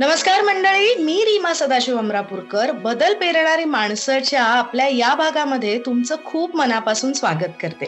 नमस्कार मंडळी मी रीमा सदाशिव अमरापूरकर. बदल पेरणारी माणसाच्या आपल्या या भागामध्ये तुमचं खूप मनापासून स्वागत करते.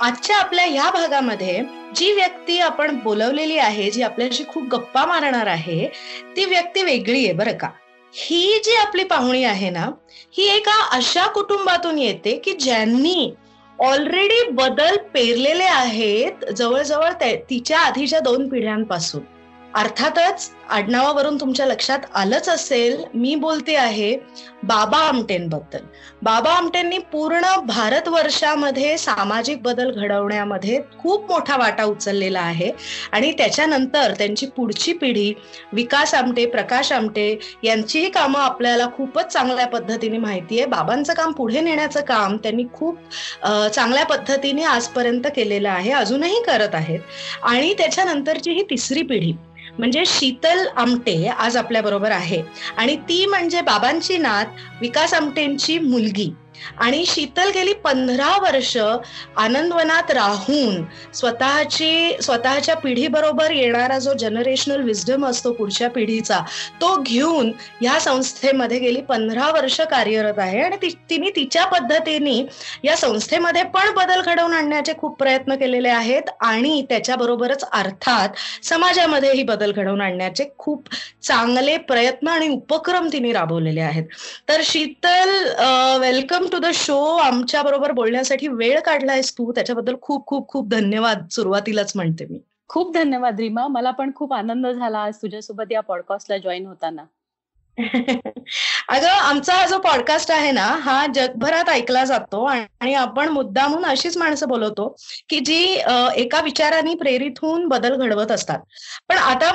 आजच्या आपल्या या भागामध्ये जी व्यक्ती आपण बोलवलेली आहे जी आपल्याशी खूप गप्पा मारणार आहे ती व्यक्ती वेगळी आहे बरं का? ही जी आपली पाहुणी आहे ना ही एका अशा कुटुंबातून येते की ज्यांनी ऑलरेडी बदल पेरलेले आहेत जवळजवळ तिच्या आधीच्या दोन पिढ्यांपासून. अर्थातच आडनावावरून तुमच्या लक्षात आलंच असेल मी बोलते आहे बाबा आमटेंबद्दल. बाबा आमटेंनी पूर्ण भारतवर्षामध्ये सामाजिक बदल घडवण्यामध्ये खूप मोठा वाटा उचललेला आहे. आणि त्याच्यानंतर त्यांची पुढची पिढी विकास आमटे प्रकाश आमटे यांचीही कामं आपल्याला खूपच चांगल्या पद्धतीने माहिती आहे. बाबांचं काम पुढे नेण्याचं काम त्यांनी खूप चांगल्या पद्धतीने आजपर्यंत केलेलं आहे अजूनही करत आहेत. आणि त्याच्यानंतरची ही तिसरी पिढी म्हणजे शीतल आमटे आज आपल्या बरोबर आहे. आणि ती म्हणजे बाबांची नात विकास आमटेंची मुलगी. आणि शीतल गेली पंधरा वर्ष आनंदवनात राहून स्वतःची स्वतःच्या पिढीबरोबर येणारा जो जनरेशनल विजडम असतो पुढच्या पिढीचा तो घेऊन या संस्थेमध्ये गेली पंधरा वर्ष कार्यरत आहे. आणि तिने तिच्या पद्धतीने या संस्थेमध्ये पण बदल घडवून आणण्याचे खूप प्रयत्न केलेले आहेत आणि त्याच्याबरोबरच अर्थात समाजामध्येही बदल घडवून आणण्याचे खूप चांगले प्रयत्न आणि उपक्रम तिने राबवलेले आहेत. तर Sheetal welcome to the show आमच्या बरोबर बोलण्यासाठी वेळ काढलायस तू त्याच्याबद्दल खूप खूप खूप धन्यवाद. सुरुवातीलाच म्हणते मी. खूप धन्यवाद रीमा. मला पण खूप आनंद झाला आज तुझ्यासोबत या पॉडकास्टला जॉईन होताना. अगं आमचा हा जो पॉडकास्ट आहे ना हा जगभरात ऐकला जातो आणि आपण मुद्दामून अशीच माणसं बोलवतो की जी एका विचाराने प्रेरित होऊन बदल घडवत असतात. पण आता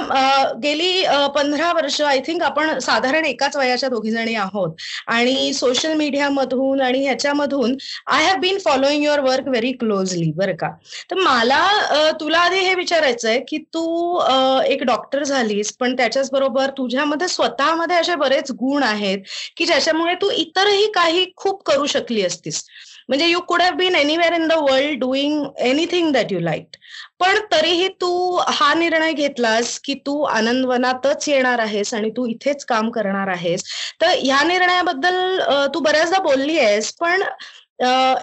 गेली पंधरा वर्ष आय थिंक आपण साधारण एकाच वयाच्या दोघी जणी आहोत. आणि सोशल मीडियामधून आणि ह्याच्यामधून I have been following your work very closely बरं का? तर मला तुला आधी हे विचारायचं आहे की तू एक डॉक्टर झालीस पण त्याच्याच बरोबर तुझ्यामध्ये स्वतःमध्ये असे बरेच गुण आहेत की ज्याच्यामुळे तू इतरही काही खूप करू शकली असतीस. म्हणजे you could have been anywhere in the world doing anything that you like पण तरीही तू हा निर्णय घेतलास की तू आनंदवनातच येणार आहेस आणि तू इथेच काम करणार आहेस. तर ह्या निर्णयाबद्दल तू बऱ्याचदा बोलली आहेस पण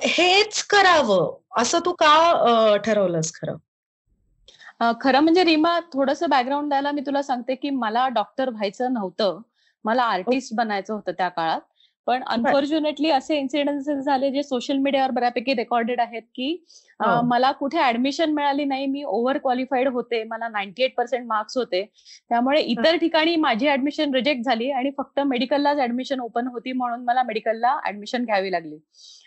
हेच करावं असं तू का ठरवलंस खरं? खरं म्हणजे रीमा थोडस बॅकग्राऊंड द्यायला मी तुला सांगते की मला डॉक्टर व्हायचं नव्हतं. मला आर्टिस्ट बनायचं होतं त्या काळात. पण अनफॉर्च्युनेटली असे इन्सिडेन्सेस झाले जे सोशल मीडियावर बऱ्यापैकी रेकॉर्डेड आहेत की हो. मला कुठे ऍडमिशन मिळाली नाही मी ओव्हर क्वालिफाईड होते मला नाईन्टी एट पर्सेंट मार्क्स होते. त्यामुळे इतर ठिकाणी माझी ऍडमिशन रिजेक्ट झाली आणि फक्त मेडिकललाच ऍडमिशन ओपन होती म्हणून मला मेडिकलला ऍडमिशन घ्यावी लागली.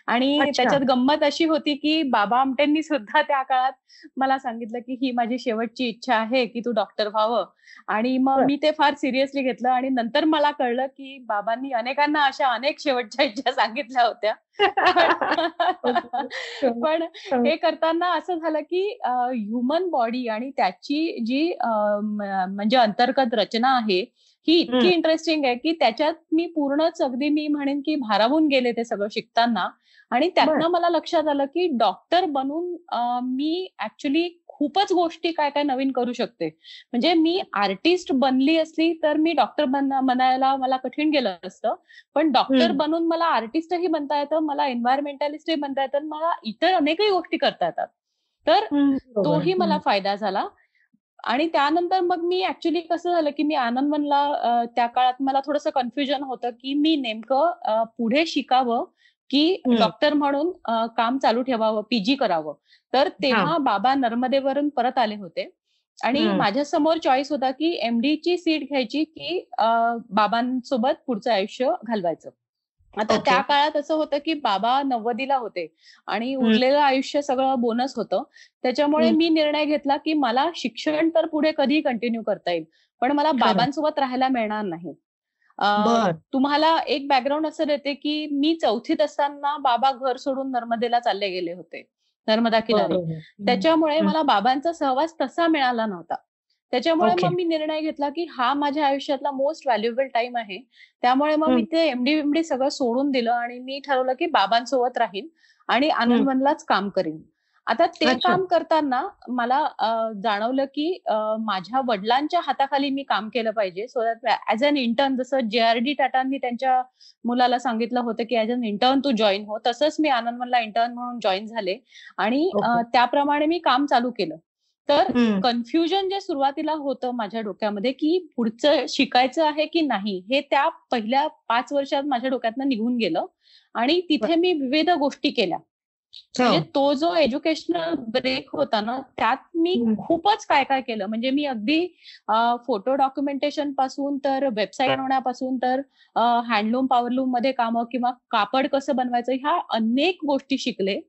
आणि त्याच्यात गंमत अशी होती की बाबा आमटेंनी सुद्धा त्या काळात मला सांगितलं की ही माझी शेवटची इच्छा आहे की तू डॉक्टर व्हावं. आणि मग मी ते फार सिरियसली घेतलं आणि नंतर मला कळलं की बाबांनी अनेकांना अशा अनेक शेवटच्या इच्छा सांगितल्या होत्या. पण हे. करताना असं झालं की ह्युमन बॉडी आणि त्याची जी म्हणजे अंतर्गत रचना आहे ही इतकी इंटरेस्टिंग आहे की त्याच्यात मी पूर्णच अगदी मी म्हणेन की भारावून गेले ते सगळं शिकताना. आणि त्यातनं मला लक्षात आलं की डॉक्टर बनून मी ऍक्च्युली खूपच गोष्टी काय काय नवीन करू शकते. म्हणजे मी आर्टिस्ट बनली असली तर मी डॉक्टर बनायला मला कठीण गेलं असतं. पण डॉक्टर बनून मला आर्टिस्टही बनता येतं मला एन्व्हायरमेंटलिस्टही बनता येतं मला इतर अनेकही गोष्टी करता येतात. तर तोही मला फायदा झाला. आणि त्यानंतर मग मी ऍक्च्युली कसं झालं की मी आनंदवनला त्या काळात मला थोडंसं कन्फ्युजन होतं की मी नेमकं पुढे शिकावं की डॉक्टर म्हणून काम चालू ठेवावं पीजी करावं. तर तेव्हा बाबा नर्मदेवरून परत आले होते. आणि माझ्यासमोर चॉईस होता की एमडी ची सीट घ्यायची की बाबांसोबत पुढचं आयुष्य घालवायचं. आता त्या काळात असं होतं की बाबा नव्वदीला होते आणि उरलेलं आयुष्य सगळं बोनस होतं. त्याच्यामुळे मी निर्णय घेतला की मला शिक्षण तर पुढे कधीही कंटिन्यू करता येईल. पण मला बाबांसोबत राहायला मिळणार नाही. तुम्हाला एक बॅकग्राऊंड असं देते की मी चौथीत असताना बाबा घर सोडून नर्मदेला चालले गेले होते नर्मदा किनारी. त्याच्यामुळे मला बाबांचा सहवास तसा मिळाला नव्हता. त्याच्यामुळे मग मी निर्णय घेतला की हा माझ्या आयुष्यातला मोस्ट व्हॅल्युएबल टाइम आहे. त्यामुळे मग मी ते एमडी एमडी सगळं सोडून दिलं आणि मी ठरवलं की बाबांसोबत राहीन आणि आनंदवनलाच काम करीन. आता ते काम करताना मला जाणवलं की माझ्या वडिलांच्या हाताखाली मी काम केलं पाहिजे. So that as an intern जसं जे आर डी टाटांनी त्यांच्या मुलाला सांगितलं होतं की ऍज अन इंटर्न तू जॉईन हो. तसंच मी आनंदवनला इंटर्न म्हणून जॉईन झाले. आणि त्याप्रमाणे मी काम चालू केलं. तर कन्फ्युजन जे सुरुवातीला होतं माझ्या डोक्यामध्ये की पुढचं शिकायचं आहे की नाही हे त्या पहिल्या पाच वर्षात माझ्या डोक्यातनं निघून गेलं. आणि तिथे मी विविध गोष्टी केल्या. म्हणजे तो जो एज्युकेशनल ब्रेक होता ना त्यात मी खूपच काय काय केलं. म्हणजे मी अगदी फोटो डॉक्युमेंटेशनपासून तर वेबसाईट बनवण्यापासून तर हँडलूम पॉवरलूममध्ये कामं किंवा कापड कसं बनवायचं ह्या अनेक गोष्टी शिकले.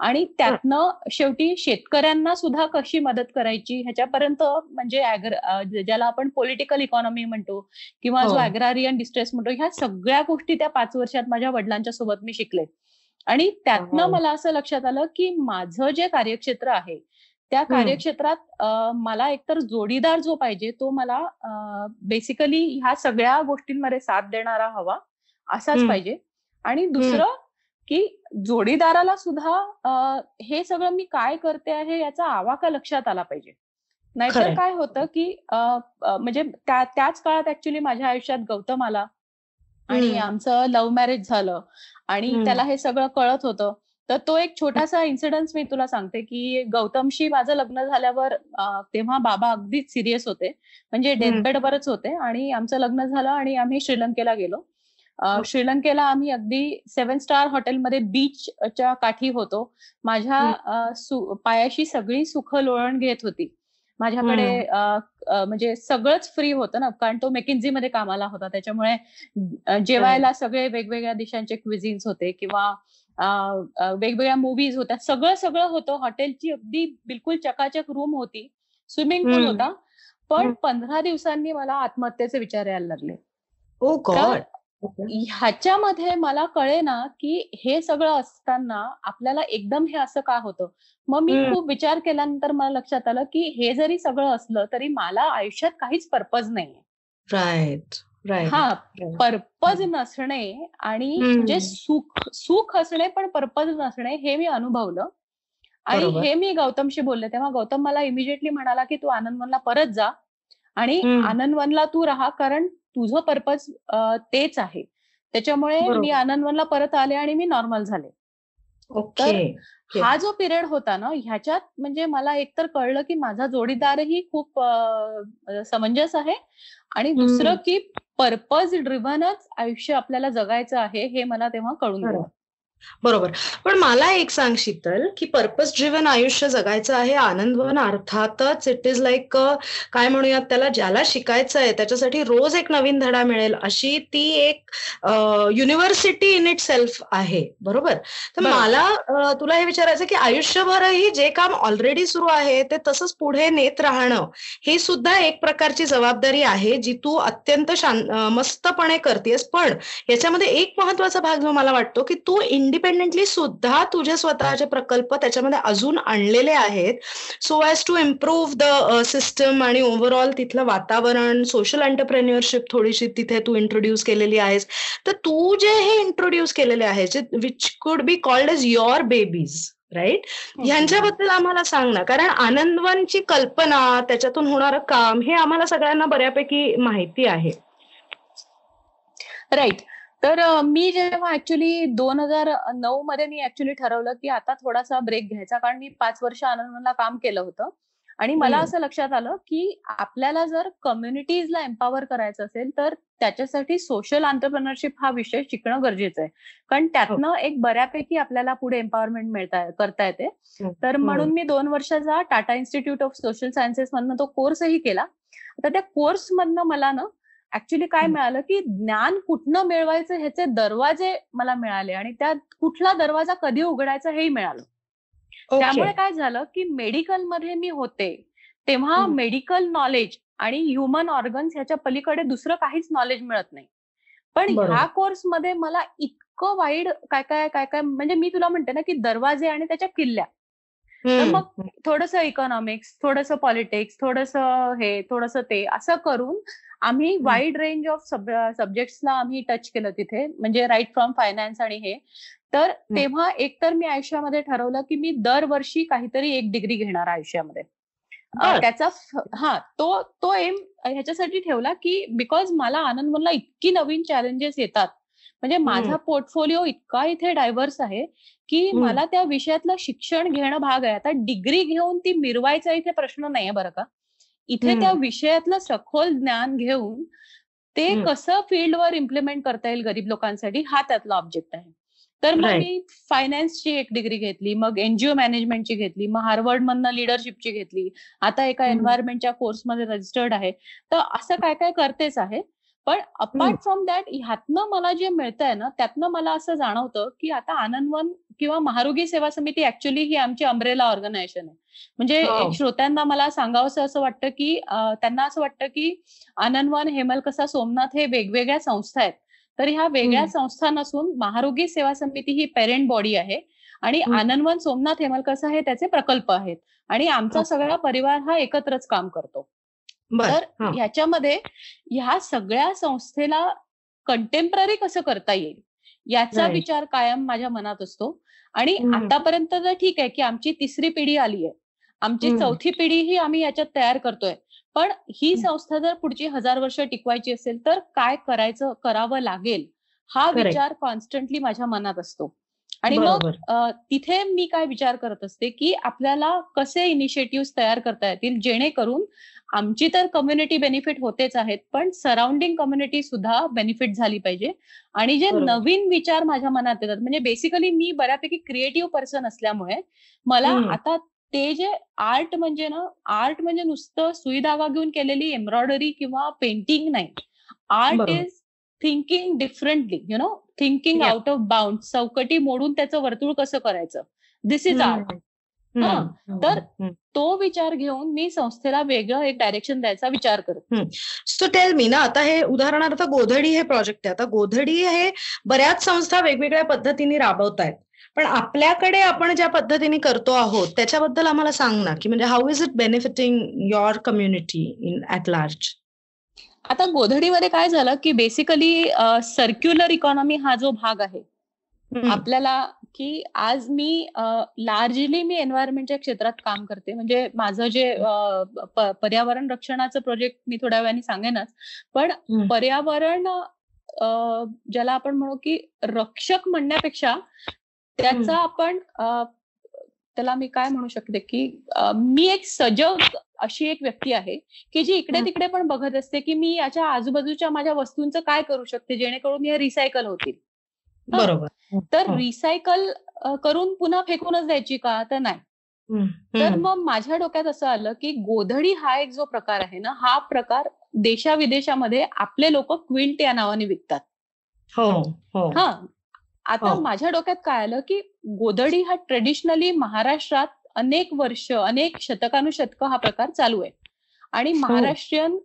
आणि त्यातनं शेवटी शेतकऱ्यांना सुद्धा कशी मदत करायची ह्याच्यापर्यंत म्हणजे ज्याला आपण पॉलिटिकल इकॉनॉमी म्हणतो किंवा जो अॅग्रारियन हो. डिस्ट्रेस म्हणतो ह्या सगळ्या गोष्टी त्या पाच वर्षात माझ्या वडिलांच्या सोबत मी शिकले. आणि त्यातनं मला असं लक्षात आलं की माझं जे कार्यक्षेत्र आहे त्या कार्यक्षेत्रात मला एकतर जोडीदार जो पाहिजे तो मला बेसिकली ह्या सगळ्या गोष्टींमध्ये साथ देणारा हवा असाच पाहिजे. आणि दुसरं की जोडीदाराला सुद्धा हे सगळं मी काय करते आहे याचा आवाका लक्षात आला पाहिजे. नाहीतर काय होतं की म्हणजे त्याच काळात ऍक्च्युली माझ्या आयुष्यात गौतम आला. आणि आमचं लव्ह मॅरेज झालं. आणि त्याला हे सगळं कळत होतं. तर तो एक छोटासा इन्सिडन्स मी तुला सांगते की गौतमशी माझं लग्न झाल्यावर तेव्हा बाबा अगदीच सिरियस होते. म्हणजे डेथबेडवरच होते आणि आमचं लग्न झालं आणि आम्ही श्रीलंकेला गेलो. श्रीलंकेला आम्ही अगदी सेव्हन स्टार हॉटेलमध्ये बीचच्या काठी होतो. माझ्या पायाशी सगळी सुख लोळण घेत होती. माझ्याकडे म्हणजे सगळंच फ्री होतं ना. कारण तो मेकिन्झी मध्ये कामाला होता. त्याच्यामुळे जेवायला सगळे वेगवेगळ्या देशांचे क्विझिन्स होते किंवा वेगवेगळ्या मुव्हीज होत्या. सगळं सगळं होतं. हॉटेलची अगदी बिलकुल चकाचक रूम होती. स्विमिंग पूल होता. पण पंधरा दिवसांनी मला आत्महत्येचे विचार यायला लागले. Oh ह्याच्यामध्ये मला कळे ना की हे सगळं असताना आपल्याला एकदम हे असं का होतं? मग मी खूप विचार केल्यानंतर मला लक्षात आलं की हे जरी सगळं असलं तरी मला आयुष्यात काहीच पर्पज नाहीये. राईट हा पर्पज नसणे आणि म्हणजे सुख सुख असणे पण पर्पज नसणे हे मी अनुभवलं. आणि हे मी गौतमशी बोलले तेव्हा गौतम मला इमिजिएटली म्हणाला की तू आनंदवनला परत जा आणि आनंदवनला तू राहा कारण तुझं पर्पज तेच आहे. त्याच्यामुळे मी आनंदवनला परत आले आणि मी नॉर्मल झाले. तर हा जो पिरियड होता ना ह्याच्यात म्हणजे मला एकतर कळलं की माझा जोडीदारही खूप समंजस आहे. आणि दुसरं की पर्पज ड्रिव्हनच आयुष्य आपल्याला जगायचं आहे हे मला तेव्हा कळून गेलं. बरोबर. पण मला एक सांग शीतल की पर्पज ड्रिव्हन आयुष्य जगायचं आहे आनंदवन अर्थातच इट इज लाईक काय म्हणूयात त्याला ज्याला शिकायचं आहे त्याच्यासाठी रोज एक नवीन धडा मिळेल अशी ती एक युनिव्हर्सिटी इन इट सेल्फ आहे. बरोबर? तर मला तुला हे विचारायचं की आयुष्यभरही जे काम ऑलरेडी सुरू आहे ते तसंच पुढे नेत राहणं हे सुद्धा एक प्रकारची जबाबदारी आहे जी तू अत्यंत शांत मस्तपणे करतेस. पण याच्यामध्ये एक महत्त्वाचा भाग जो मला वाटतो की तू इंडिपेंडेंटली सुद्धा तुझे स्वतःचे प्रकल्प त्याच्यामध्ये अजून आणलेले आहेत. So as to improve the system आणि ओव्हरऑल तिथलं वातावरण सोशल एंटरप्रेन्युअरशिप थोडीशी तिथे तू इंट्रोड्यूस केलेली आहेस. तर तू जे हे इंट्रोड्यूस केलेले आहे which could be called as your babies right ह्यांच्याबद्दल आम्हाला सांग ना. कारण आनंदवनची कल्पना त्याच्यातून होणारं काम हे आम्हाला सगळ्यांना बऱ्यापैकी माहिती आहे. राईट तर मी जेव्हा ऍक्च्युली दोन हजार नऊ मध्ये मी ऍक्च्युली ठरवलं की आता थोडासा ब्रेक घ्यायचा कारण मी पाच वर्ष आनंदला काम केलं होतं. आणि मला असं लक्षात आलं की आपल्याला जर कम्युनिटीजला एम्पॉवर करायचं असेल तर त्याच्यासाठी सोशल आंतरप्रनरशिप हा विषय शिकणं गरजेचं आहे. कारण त्यातनं एक बऱ्यापैकी आपल्याला पुढे एम्पॉवरमेंट मिळता करता येते. तर म्हणून मी दोन वर्षाचा Tata institute of social sciences मधनं तो कोर्सही केला. आता त्या कोर्स मधनं मला ना ऍक्च्युली काय मिळालं की ज्ञान कुठनं मिळवायचं ह्याचे दरवाजे मला मिळाले आणि त्या कुठला दरवाजा कधी उघडायचा हेही मिळालं. त्यामुळे काय झालं की मेडिकलमध्ये मी होते तेव्हा मेडिकल नॉलेज आणि ह्युमन ऑर्गन्स ह्याच्या पलीकडे दुसरं काहीच नॉलेज मिळत नाही. पण ह्या कोर्समध्ये मला इतकं वाईड काय काय काय काय म्हणजे मी तुला म्हणते ना की दरवाजे आणि त्याच्या किल्ल्या. तर मग थोडस इकॉनॉमिक्स थोडस पॉलिटिक्स थोडस हे थोडस ते असं करून आम्ही वाईड रेंज ऑफ सब्जेक्ट्सला आम्ही टच केलं तिथे म्हणजे राईट फ्रॉम फायनान्स आणि हे. तर तेव्हा एकतर मी आयुष्यामध्ये ठरवलं की मी दरवर्षी काहीतरी एक डिग्री घेणार आयुष्यामध्ये. त्याचा हा तो तो एम ह्याच्यासाठी ठेवला की बिकॉज मला आनंदवनला इतकी नवीन चॅलेंजेस येतात म्हणजे माझा पोर्टफोलिओ इतका इथे डायव्हर्स आहे की मला त्या विषयातलं शिक्षण घेणं भाग आहे. आता डिग्री घेऊन ती मिरवायचा इथे प्रश्न नाहीये बरं का. इथे त्या विषयातलं सखोल ज्ञान घेऊन ते कसं फील्डवर इम्प्लिमेंट करता येईल गरीब लोकांसाठी हा त्यातला ऑब्जेक्ट आहे. तर मग मी फायनान्सची एक डिग्री घेतली मग एनजीओ मॅनेजमेंटची घेतली मग हार्वर्ड मधनं लिडरशिपची घेतली. आता एका एन्व्हायरमेंटच्या कोर्समध्ये रजिस्टर्ड आहे. तर असं काय काय करतेच आहे. पण अपार्ट फ्रॉम दॅट ह्यातनं मला जे मिळतंय ना त्यातनं मला असं जाणवतं की आता आनंदवन किंवा महारोगी सेवा समिती ऍक्च्युली ही आमची अमरेला ऑर्गनायझेशन आहे. म्हणजे हो. श्रोत्यांना मला सांगावं असं वाटतं की त्यांना असं वाटतं की आनंदवन हेमलकसा सोमनाथ हे वेगवेगळ्या संस्था आहेत. तर ह्या वेगळ्या संस्था नसून महारोगी सेवा समिती ही पेरेंट बॉडी आहे आणि आनंदवन सोमनाथ हेमलकसा हे त्याचे प्रकल्प आहेत. आणि आमचा सगळा परिवार हा एकत्रच काम करतो. तर ह्याच्यामध्ये ह्या सगळ्या संस्थेला कंटेम्पररी कसं करता येईल? याचा विचार कायम माझ्या मनात असतो. आणि आतापर्यंत तर ठीक आहे की आमची तिसरी पिढी आली आहे. आमची चौथी पिढी ही आम्ही याच्यात तयार करतोय. पण ही संस्था जर पुढची हजार वर्ष टिकवायची असेल तर काय करायचं करावं लागेल हा विचार कॉन्स्टंटली माझ्या मनात असतो. आणि मग तिथे मी काय विचार करत असते की आपल्याला कसे इनिशिएटिव्ह तयार करता येतील जेणेकरून आमची तर कम्युनिटी बेनिफिट होतेच आहेत पण सराउंडिंग कम्युनिटी सुद्धा बेनिफिट झाली पाहिजे. आणि जे नवीन विचार माझ्या मनात येतात म्हणजे बेसिकली मी बऱ्यापैकी क्रिएटिव्ह पर्सन असल्यामुळे मला आता ते जे आर्ट म्हणजे ना आर्ट म्हणजे नुसतं सुई धागा घेऊन केलेली एम्ब्रॉयडरी किंवा पेंटिंग नाही. Art is thinking differently you know thinking out of bound चौकटी मोडून त्याचं वर्तुळ कसं करायचं? दिस इज आर्ट तर तो विचार घेऊन मी संस्थेला वेगळं एक डायरेक्शन द्यायचा विचार करतो सो टेल मी ना आता हे उदाहरणार्थ गोधडी हे प्रोजेक्ट आहे. आता गोधडी हे बऱ्याच संस्था वेगवेगळ्या पद्धतीने राबवत आहेत पण आपल्याकडे आपण ज्या पद्धतीने करतो आहोत त्याच्याबद्दल आम्हाला सांग ना की म्हणजे how is it benefiting your community in at large आता गोधडीमध्ये काय झालं की बेसिकली सर्क्युलर इकॉनॉमी हा जो भाग आहे आपल्याला की आज मी लार्जली मी एन्व्हायरमेंटच्या क्षेत्रात काम करते. म्हणजे माझं जे पर्यावरण रक्षणाचं प्रोजेक्ट मी थोड्या वेळाने सांगेनच. पण पर्यावरण ज्याला आपण म्हणू की रक्षक म्हणण्यापेक्षा त्याचा आपण त्याला मी काय म्हणू शकते की मी एक सजग अशी एक व्यक्ती आहे की जी इकडे तिकडे पण बघत असते की मी याच्या आजूबाजूच्या माझ्या वस्तूंचं काय करू शकते जेणेकरून हे रिसायकल होतील. बरोबर. तर रिसायकल करून पुन्हा फेकूनच द्यायची का? तर नाही. तर मग माझ्या डोक्यात असं आलं की गोधडी हा एक जो प्रकार आहे ना हा प्रकार देशाविदेशामध्ये आपले लोक क्विल्ट या नावाने विकतात. हो, हो. हा. आता हो. माझ्या डोक्यात काय आलं की गोधडी हा ट्रेडिशनली महाराष्ट्रात अनेक वर्ष अनेक शतकानुशतक हा प्रकार चालू आहे. आणि हो. महाराष्ट्रीयन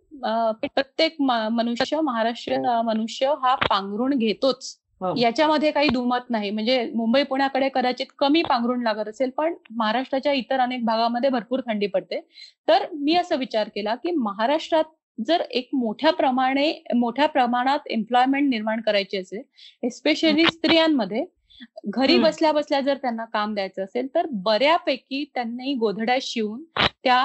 प्रत्येक मनुष्य महाराष्ट्रीयन मनुष्य हा पांघरुण घेतोच. याच्यामध्ये काही दुमत नाही. म्हणजे मुंबई पुण्याकडे कदाचित कमी पांघरुण लागत असेल पण महाराष्ट्राच्या इतर अनेक भागामध्ये भरपूर थंडी पडते. तर मी असं विचार केला की महाराष्ट्रात जर एक मोठ्या प्रमाणे मोठ्या प्रमाणात एम्प्लॉयमेंट निर्माण करायची असेल एस्पेशली स्त्रियांमध्ये घरी बसल्या बसल्या जर त्यांना काम द्यायचं असेल तर बऱ्यापैकी त्यांनाही गोधड्या शिवून त्या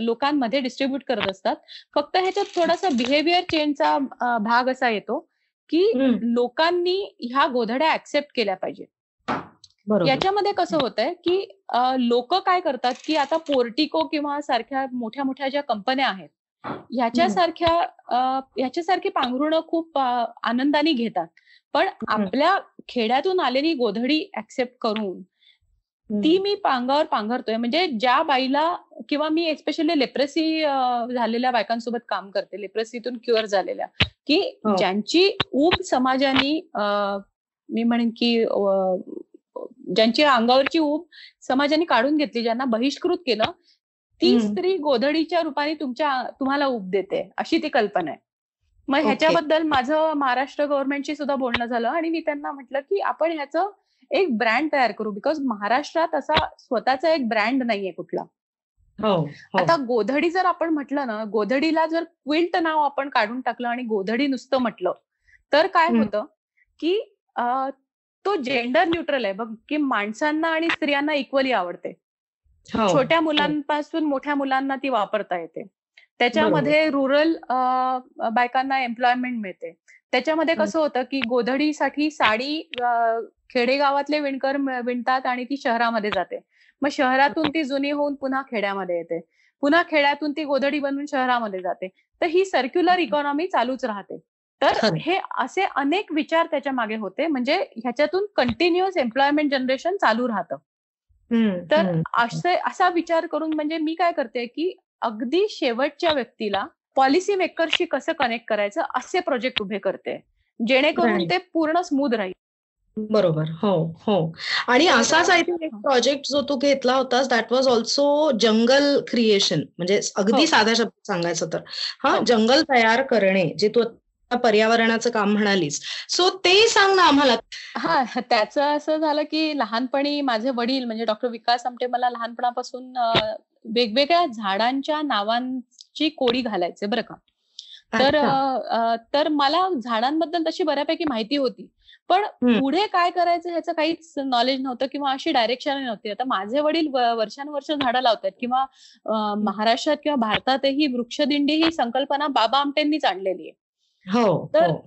लोकांमध्ये डिस्ट्रीब्युट करत असतात. फक्त ह्याच्यात थोडासा बिहेवियर चेंजचा भाग असा येतो की लोकांनी ह्या गोधड्या ऍक्सेप्ट केल्या पाहिजे याच्यामध्ये कसं होत आहे की लोक काय करतात की आता पोर्टिको किंवा सारख्या मोठ्या मोठ्या ज्या कंपन्या आहेत ह्याच्यासारख्या ह्याच्यासारखी पांघरुणं खूप आनंदाने घेतात. पण आपल्या खेड्यातून आलेली गोधडी ऍक्सेप्ट करून ती मी पांगावर पांघरतोय. म्हणजे ज्या बाईला किंवा मी एस्पेशली लेप्रेसी झालेल्या बायकांसोबत काम करते लेप्रेसीतून क्युअर झालेल्या की हो. ज्यांची ऊब समाजाने मी म्हणेन की ज्यांची अंगावरची ऊब समाजाने काढून घेतली ज्यांना बहिष्कृत केलं ती स्त्री गोधडीच्या रूपाने तुमच्या तुम्हाला उप देते अशी ती कल्पना आहे. मग ह्याच्याबद्दल माझं महाराष्ट्र गव्हर्नमेंटशी सुद्धा बोलणं झालं आणि मी त्यांना म्हटलं की आपण ह्याचं एक ब्रँड तयार करू बिकॉज महाराष्ट्रात असा स्वतःचा एक ब्रँड नाहीये कुठला. हो, हो. आता गोधडी जर आपण म्हटलं ना गोधडीला जर क्विल्ट नाव आपण काढून टाकलं आणि गोधडी नुसतं म्हटलं तर काय होतं की तो जेंडर न्यूट्रल आहे बघ की माणसांना आणि स्त्रियांना इक्वली आवडते. हो. छोट्या मुलांपासून मोठ्या मुलांना ती वापरता येते. त्याच्यामध्ये रुरल बायकांना एम्प्लॉयमेंट मिळते. त्याच्यामध्ये कसं होतं की गोधडीसाठी साडी खेडेगावातले विणकर विणतात आणि ती शहरामध्ये जाते. मग शहरातून ती जुनी होऊन पुन्हा खेड्यामध्ये येते. पुन्हा खेड्यातून ती गोधडी बनवून शहरामध्ये जाते. तर ही सर्क्युलर इकॉनॉमी चालूच राहते. तर. हे असे अनेक विचार त्याच्यामागे होते. म्हणजे ह्याच्यातून कंटिन्युअस एम्प्लॉयमेंट जनरेशन चालू राहतं. तर. असे असा विचार करून म्हणजे मी काय करते की अगदी शेवटच्या व्यक्तीला पॉलिसी मेकरशी कसं कनेक्ट करायचं असे प्रोजेक्ट उभे करते. जेणेकरून. ते पूर्ण स्मूथ राहील. बरोबर. हो हो. आणि असाच आय थिंक एक प्रोजेक्ट जो तू घेतला होतास that was also jungle creation म्हणजे अगदी हो. साध्या शब्दात सांगायचं तर. हा हो. जंगल तयार करणे जे तू पर्यावरणाचं काम म्हणालीस. सो ते सांग ना आम्हाला. हा त्याचं असं झालं की लहानपणी माझे वडील म्हणजे डॉक्टर विकास आमटे मला लहानपणापासून वेगवेगळ्या झाडांच्या नावांची कोडी घालायचे बरं का. तर तर मला झाडांबद्दल तशी बऱ्यापैकी माहिती होती. पण. पुढे काय करायचं ह्याचं काहीच नॉलेज नव्हतं किंवा अशी डायरेक्शन नव्हती. आता माझे वडील वर्षानुवर्ष झाडं लावतात किंवा महाराष्ट्रात किंवा भारतातही वृक्षदिंडी ही संकल्पना बाबा आमटेंनीच आणलेली आहे. हो तर- हो.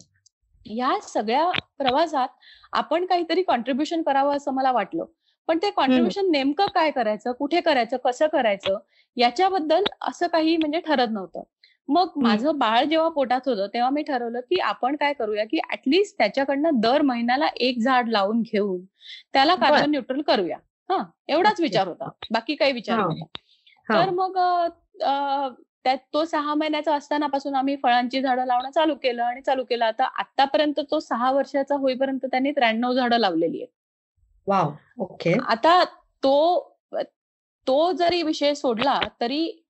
या सगळ्या प्रवासात आपण काहीतरी कॉन्ट्रीब्युशन करावं असं मला वाटलं. पण ते कॉन्ट्रीब्युशन नेमकं काय करायचं कुठे करायचं कसं करायचं याच्याबद्दल असं काही म्हणजे ठरत नव्हतं. मग माझं बाळ जेव्हा पोटात होतं तेव्हा मी ठरवलं की आपण काय करूया की ऍटलिस्ट त्याच्याकडनं दर महिन्याला एक झाड लावून घेऊन त्याला. कार्बन न्यूट्रल करूया हा एवढाच. विचार होता बाकी काही विचार. नव्हता. तर मग त्यात तो सहा महिन्याचा असतानापासून आम्ही फळांची झाडं लावणं चालू केलं आणि चालू केलं आता आतापर्यंत तो सहा वर्षाचा होईपर्यंत त्यांनी त्र्याण्णव झाडं लावलेली आहेत वाव ओके आता तो तो जरी विषय सोडला तरी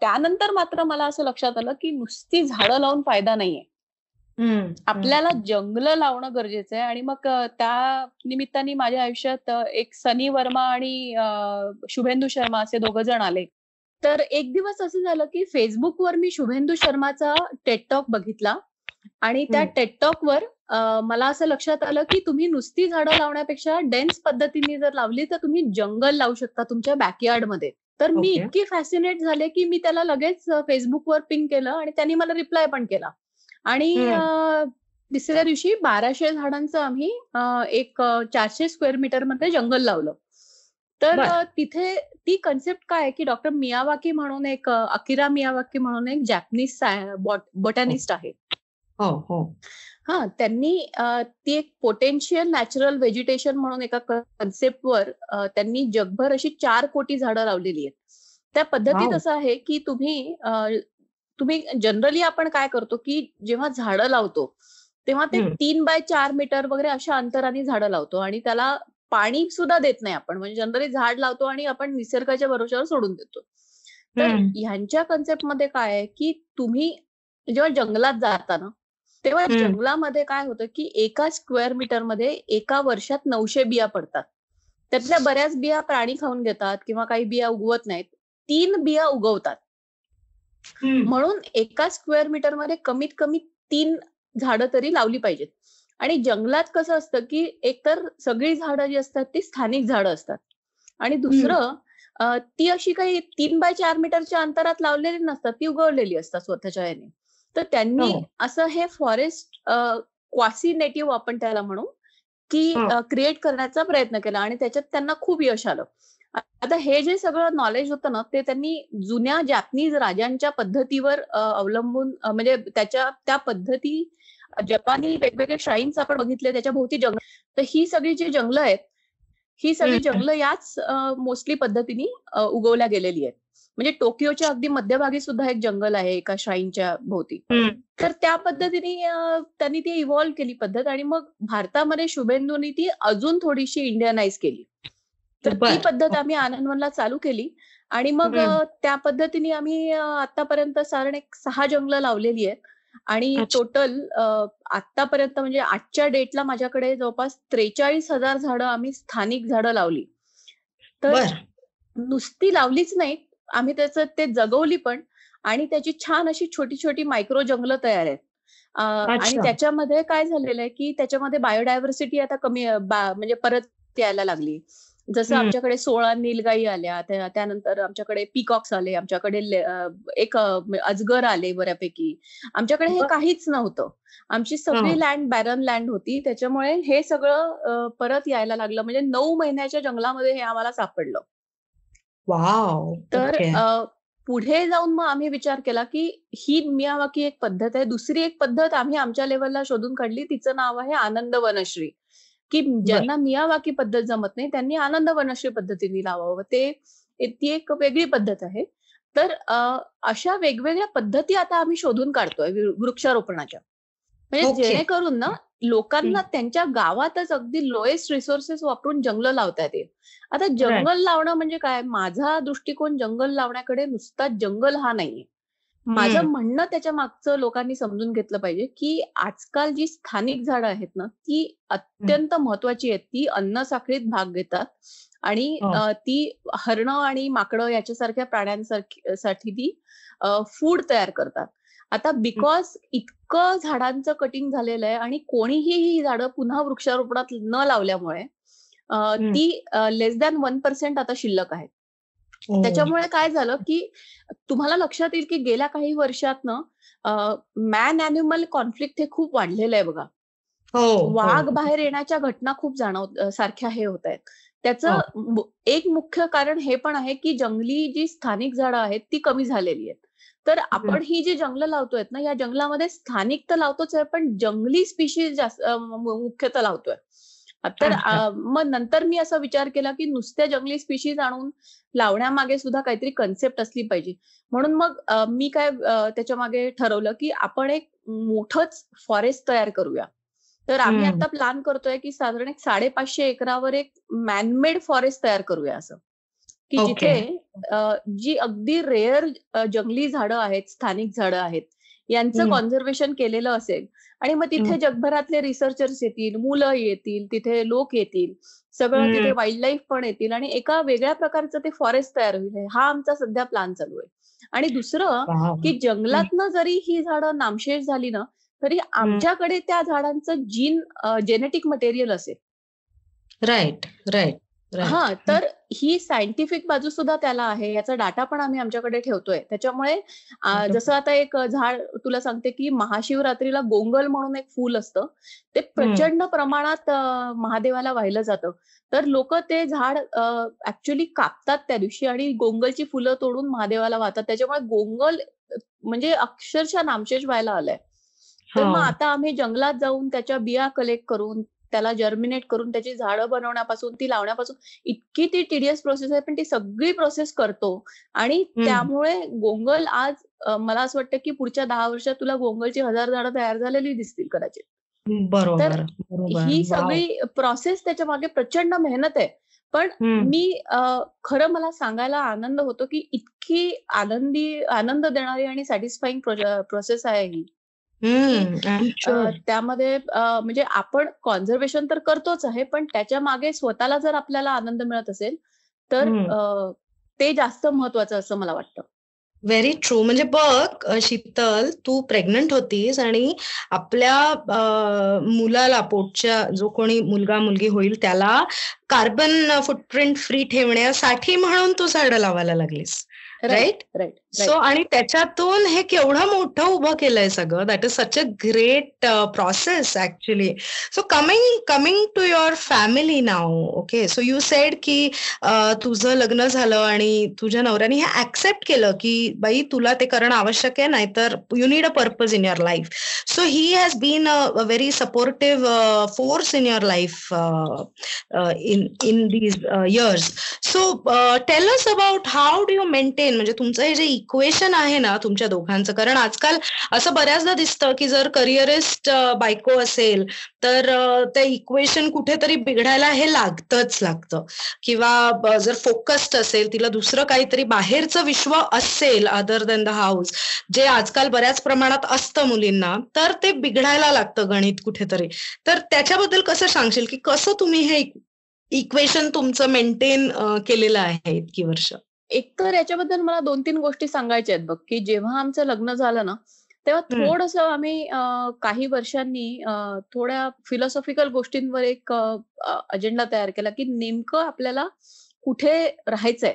त्यानंतर मात्र मला असं लक्षात आलं की नुसती झाडं लावून फायदा नाहीये. आपल्याला जंगलं लावणं गरजेचं आहे आणि मग त्या निमित्ताने माझ्या आयुष्यात एक सनी वर्मा आणि शुभेंदू शर्मा असे दोघ जण आले. तर एक दिवस असं झालं की फेसबुकवर मी शुभेंदू शर्माचा टेटटॉक बघितला आणि त्या हम्म. टेटटॉकवर मला असं लक्षात आलं की तुम्ही नुसती झाडं लावण्यापेक्षा डेन्स पद्धतीने जर लावली तर तुम्ही जंगल लावू शकता तुमच्या बॅकयार्डमध्ये. तर मी Okay. इतकी फॅसिनेट झाले की मी त्याला लगेच फेसबुकवर पिंग केलं आणि त्यांनी मला रिप्लाय पण केला. आणि तिसऱ्या दिवशी बाराशे झाडांचं आम्ही एक चारशे स्क्वेअर मीटरमध्ये जंगल लावलं. तर तिथे ती कन्सेप्ट काय आहे की डॉक्टर मियावाकी म्हणून एक अकिरा मियावाकी म्हणून एक जॅपनीज बॉटॅनिस्ट आहे. हो त्यांनी ती एक पोटेन्शियल नॅचरल व्हेजिटेशन म्हणून एका कन्सेप्टवर त्यांनी जगभर अशी चार कोटी झाडं लावलेली आहेत त्या पद्धतीत. असं आहे की तुम्ही तुम्ही जनरली आपण काय करतो की जेव्हा झाडं लावतो तेव्हा ते. तीन बाय चार मीटर वगैरे अशा अंतराने झाडं लावतो आणि त्याला पाणी सुद्धा देत नाही आपण म्हणजे जनरली झाड लावतो आणि आपण निसर्गाच्या भरोश्यावर सोडून देतो तर. ह्यांच्या कन्सेप्टमध्ये काय आहे की तुम्ही जेव्हा जंगलात जाता ना तेव्हा. जंगलामध्ये काय होतं की एका स्क्वेअर मीटरमध्ये एका वर्षात नऊशे बिया पडतात. त्यातल्या बऱ्याच बिया प्राणी खाऊन घेतात किंवा काही बिया उगवत नाहीत. तीन बिया उगवतात. म्हणून एका स्क्वेअर मीटरमध्ये कमीत कमी तीन झाडं तरी लावली पाहिजेत. आणि जंगलात कसं असतं की एकतर सगळी झाडं जी असतात ती स्थानिक झाडं असतात. आणि दुसरं ती अशी काही तीन बाय चार मीटरच्या अंतरात लावलेली नसतात ती उगवलेली असतात स्वतःच्या याने तर त्यांनी हो. असं हे फॉरेस्ट क्वासी नेटिव्ह आपण त्याला म्हणू की. क्रिएट करण्याचा प्रयत्न केला आणि त्याच्यात त्यांना खूप यश आलं आता हे जे सगळं नॉलेज होतं ना ते त्यांनी जुन्या जॅपनीज राजांच्या पद्धतीवर अवलंबून म्हणजे त्याच्या त्या पद्धती जपानी वेगवेगळे श्राईन्स आपण बघितले त्याच्या भोवती जंगल तर ही सगळी जी जंगलं आहेत ही सगळी. जंगलं याच मोस्टली पद्धतीने उगवल्या गेलेली आहेत म्हणजे टोकियोच्या अगदी मध्यभागी सुद्धा एक जंगल आहे एका श्राईनच्या भोवती. तर त्या पद्धतीने त्यांनी ती इव्हॉल्व्ह केली पद्धत आणि मग भारतामध्ये शुभेंदूनी ती अजून थोडीशी इंडियनाइज केली तर. ती पद्धत आम्ही आनंदवनला चालू केली आणि मग त्या पद्धतीने आम्ही आतापर्यंत साधारण एक सहा जंगलं लावलेली आहेत आणि. टोटल आतापर्यंत म्हणजे आजच्या डेटला माझ्याकडे जवळपास त्रेचाळीस हजार झाडं आम्ही स्थानिक झाडं लावली तर नुसती लावलीच नाही आम्ही त्याचं ते जगवली पण आणि त्याची छान अशी छोटी छोटी मायक्रो जंगलं तयार आहेत. आणि त्याच्यामध्ये काय झालेलं आहे की त्याच्यामध्ये बायोडायव्हर्सिटी आता कमी म्हणजे परत यायला लागली. जसं आमच्याकडे सोळा नीलगाई आल्या त्यानंतर आमच्याकडे पिकॉक्स आले आमच्याकडे एक अजगर आले बऱ्यापैकी. आमच्याकडे हे काहीच नव्हतं. आमची सगळी लँड बॅरन लँड होती. त्याच्यामुळे हे सगळं परत यायला लागलं. म्हणजे नऊ महिन्याच्या जंगलामध्ये हे आम्हाला सापडलं. तर पुढे जाऊन मग आम्ही विचार केला की ही मियावाकी एक पद्धत आहे. दुसरी एक पद्धत आम्ही आमच्या लेवलला शोधून काढली. तिचं नाव आहे आनंद वनश्री. की ज्यांना मियावाकी पद्धत जमत नाही त्यांनी आनंद वनश्री पद्धतीने लावावं. ते ती एक वेगळी पद्धत आहे. तर अशा वेगवेगळ्या पद्धती आता आम्ही शोधून काढतोय वृक्षारोपणाच्या. म्हणजे जेणेकरून ना लोकांना त्यांच्या गावातच अगदी लोएस्ट रिसोर्सेस वापरून जंगल लावता येते आता जंगल लावणं म्हणजे काय? माझा दृष्टिकोन जंगल लावण्याकडे नुसता जंगल हा नाहीये. माझं म्हणणं त्याच्या मागचं लोकांनी समजून घेतलं पाहिजे की आजकाल जी स्थानिक झाडं आहेत ना ती अत्यंत महत्वाची आहेत. ती अन्न साखळीत भाग घेतात आणि हो. ती हरणं आणि माकडं याच्यासारख्या प्राण्यांसाठी ती फूड तयार करतात. आता बिकॉज इतकं झाडांचं कटिंग झालेलं आहे आणि कोणीही ही झाडं पुन्हा वृक्षारोपणात न लावल्यामुळे ती लेस दॅन वन पर्सेंट आता शिल्लक आहेत त्याच्यामुळे काय झालं की तुम्हाला लक्षात येईल की गेल्या काही वर्षात ना मॅन अॅनिमल कॉन्फ्लिक्ट हे खूप वाढलेलं आहे बघा. हो, हो. वाघ बाहेर येण्याच्या घटना खूप जाणव सारख्या हे होत आहेत. त्याचं हो. एक मुख्य कारण हे पण आहे की जंगली जी स्थानिक झाडं आहेत ती कमी झालेली आहेत. तर आपण ही जी जंगल लावतोय ना या जंगलामध्ये स्थानिक तर लावतोच आहे पण जंगली स्पीशीज जास्त मुख्यतः लावतोय. तर मग नंतर मी असा विचार केला की नुसत्या जंगली स्पीशीज आणून लावण्यामागे सुद्धा काहीतरी कन्सेप्ट असली पाहिजे. म्हणून मग मी काय त्याच्यामागे ठरवलं की आपण एक मोठच फॉरेस्ट तयार करूया. तर आम्ही आता प्लॅन करतोय की साधारण एक साडेपाचशे एकरावर एक मॅनमेड फॉरेस्ट तयार करूया असं. की जिथे जी अगदी रेअर जंगली झाडं आहेत स्थानिक झाडं आहेत यांचं कॉन्झर्वेशन केलेलं असेल आणि मग तिथे जगभरातले रिसर्चर्स येतील मुलं येतील तिथे लोक येतील सगळं तिथे वाईल्ड लाईफ पण येतील आणि एका वेगळ्या प्रकारचं ते फॉरेस्ट तयार होईल. हा आमचा सध्या प्लॅन चालू आहे. आणि दुसरं की जंगलातनं जरी ही झाडं नामशेष झाली ना तरी आमच्याकडे त्या झाडांचं जीन जेनेटिक मटेरियल असेल. राईट राईट हा तर ही सायंटिफिक बाजू सुद्धा त्याला आहे. याचा डाटा पण आम्ही आमच्याकडे ठेवतोय. त्याच्यामुळे जसं आता एक झाड तुला सांगते की महाशिवरात्रीला गोंगल म्हणून एक फूल असतं. ते प्रचंड प्रमाणात महादेवाला वाहिलं जातं. तर लोक ते झाड ऍक्च्युली कापतात त्या दिवशी आणि गोंगलची फुलं तोडून महादेवाला वाहतात. त्याच्यामुळे गोंगल म्हणजे अक्षरशः नामशेष व्हायला आलाय. तर मग आता आम्ही जंगलात जाऊन त्याच्या बिया कलेक्ट करून त्याला जर्मिनेट करून त्याची झाडं बनवण्यापासून ती लावण्यापासून इतकी ती टीडीएस प्रोसेस आहे पण ती सगळी प्रोसेस करतो. आणि त्यामुळे गोंगल आज मला असं वाटतं की पुढच्या दहा वर्षात तुला गोंगलची हजार झाडं तयार झालेली दिसतील कदाचित. बरोबर ही सगळी प्रोसेस त्याच्यामागे प्रचंड मेहनत आहे. पण मी खरं मला सांगायला आनंद होतो की इतकी आनंदी आनंद देणारी आणि सॅटिस्फाईंग प्रोसेस आहे ही. त्यामध्ये म्हणजे आपण कॉन्झर्वेशन तर करतोच आहे पण त्याच्यामागे स्वतःला जर आपल्याला आनंद मिळत असेल तर ते जास्त महत्वाचं असं मला वाटतं. व्हेरी ट्रू म्हणजे बघ शीतल तू प्रेग्नंट होतीस आणि आपल्या मुलाला पोटच्या जो कोणी मुलगा मुलगी होईल त्याला कार्बन फुटप्रिंट फ्री ठेवण्यासाठी म्हणून तू झाडं लावायला लागलीस. राईट राईट सो आणि त्याच्यातून हे केवढं मोठं उभं केलंय सगळं that is such a great process actually so coming coming to your family now okay so you said की तुझं लग्न झालं आणि तुझ्या नवऱ्याने हे ऍक्सेप्ट केलं की बाई तुला ते करणं आवश्यक आहे नाहीतर you need a purpose in your life so he has been a very supportive force in your life in in these years so tell us about how do you maintain म्हणजे तुमचं हे जे इक्वेशन आहे ना तुमच्या दोघांचं. कारण आजकाल असं बऱ्याचदा दिसतं की जर करिअरिस्ट बायको असेल तर ते इक्वेशन कुठेतरी बिघडायला हे लागतच लागतं. किंवा जर फोकस्ड असेल तिला दुसरं काहीतरी बाहेरचं विश्व असेल अदर दॅन द हाऊस जे आजकाल बऱ्याच प्रमाणात असतं मुलींना तर ते बिघडायला लागतं गणित कुठेतरी. तर त्याच्याबद्दल कसं सांगशील? की कसं तुम्ही हे इक्वेशन तुमचं मेंटेन केलेलं आहे इतकी वर्ष? एक तर याच्याबद्दल मला दोन तीन गोष्टी सांगायच्या आहेत बघ की जेव्हा आमचं लग्न झालं ना तेव्हा थोडस आम्ही काही वर्षांनी थोड्या फिलॉसॉफिकल गोष्टींवर एक अजेंडा तयार केला की नेमकं आपल्याला कुठे राहायचंय.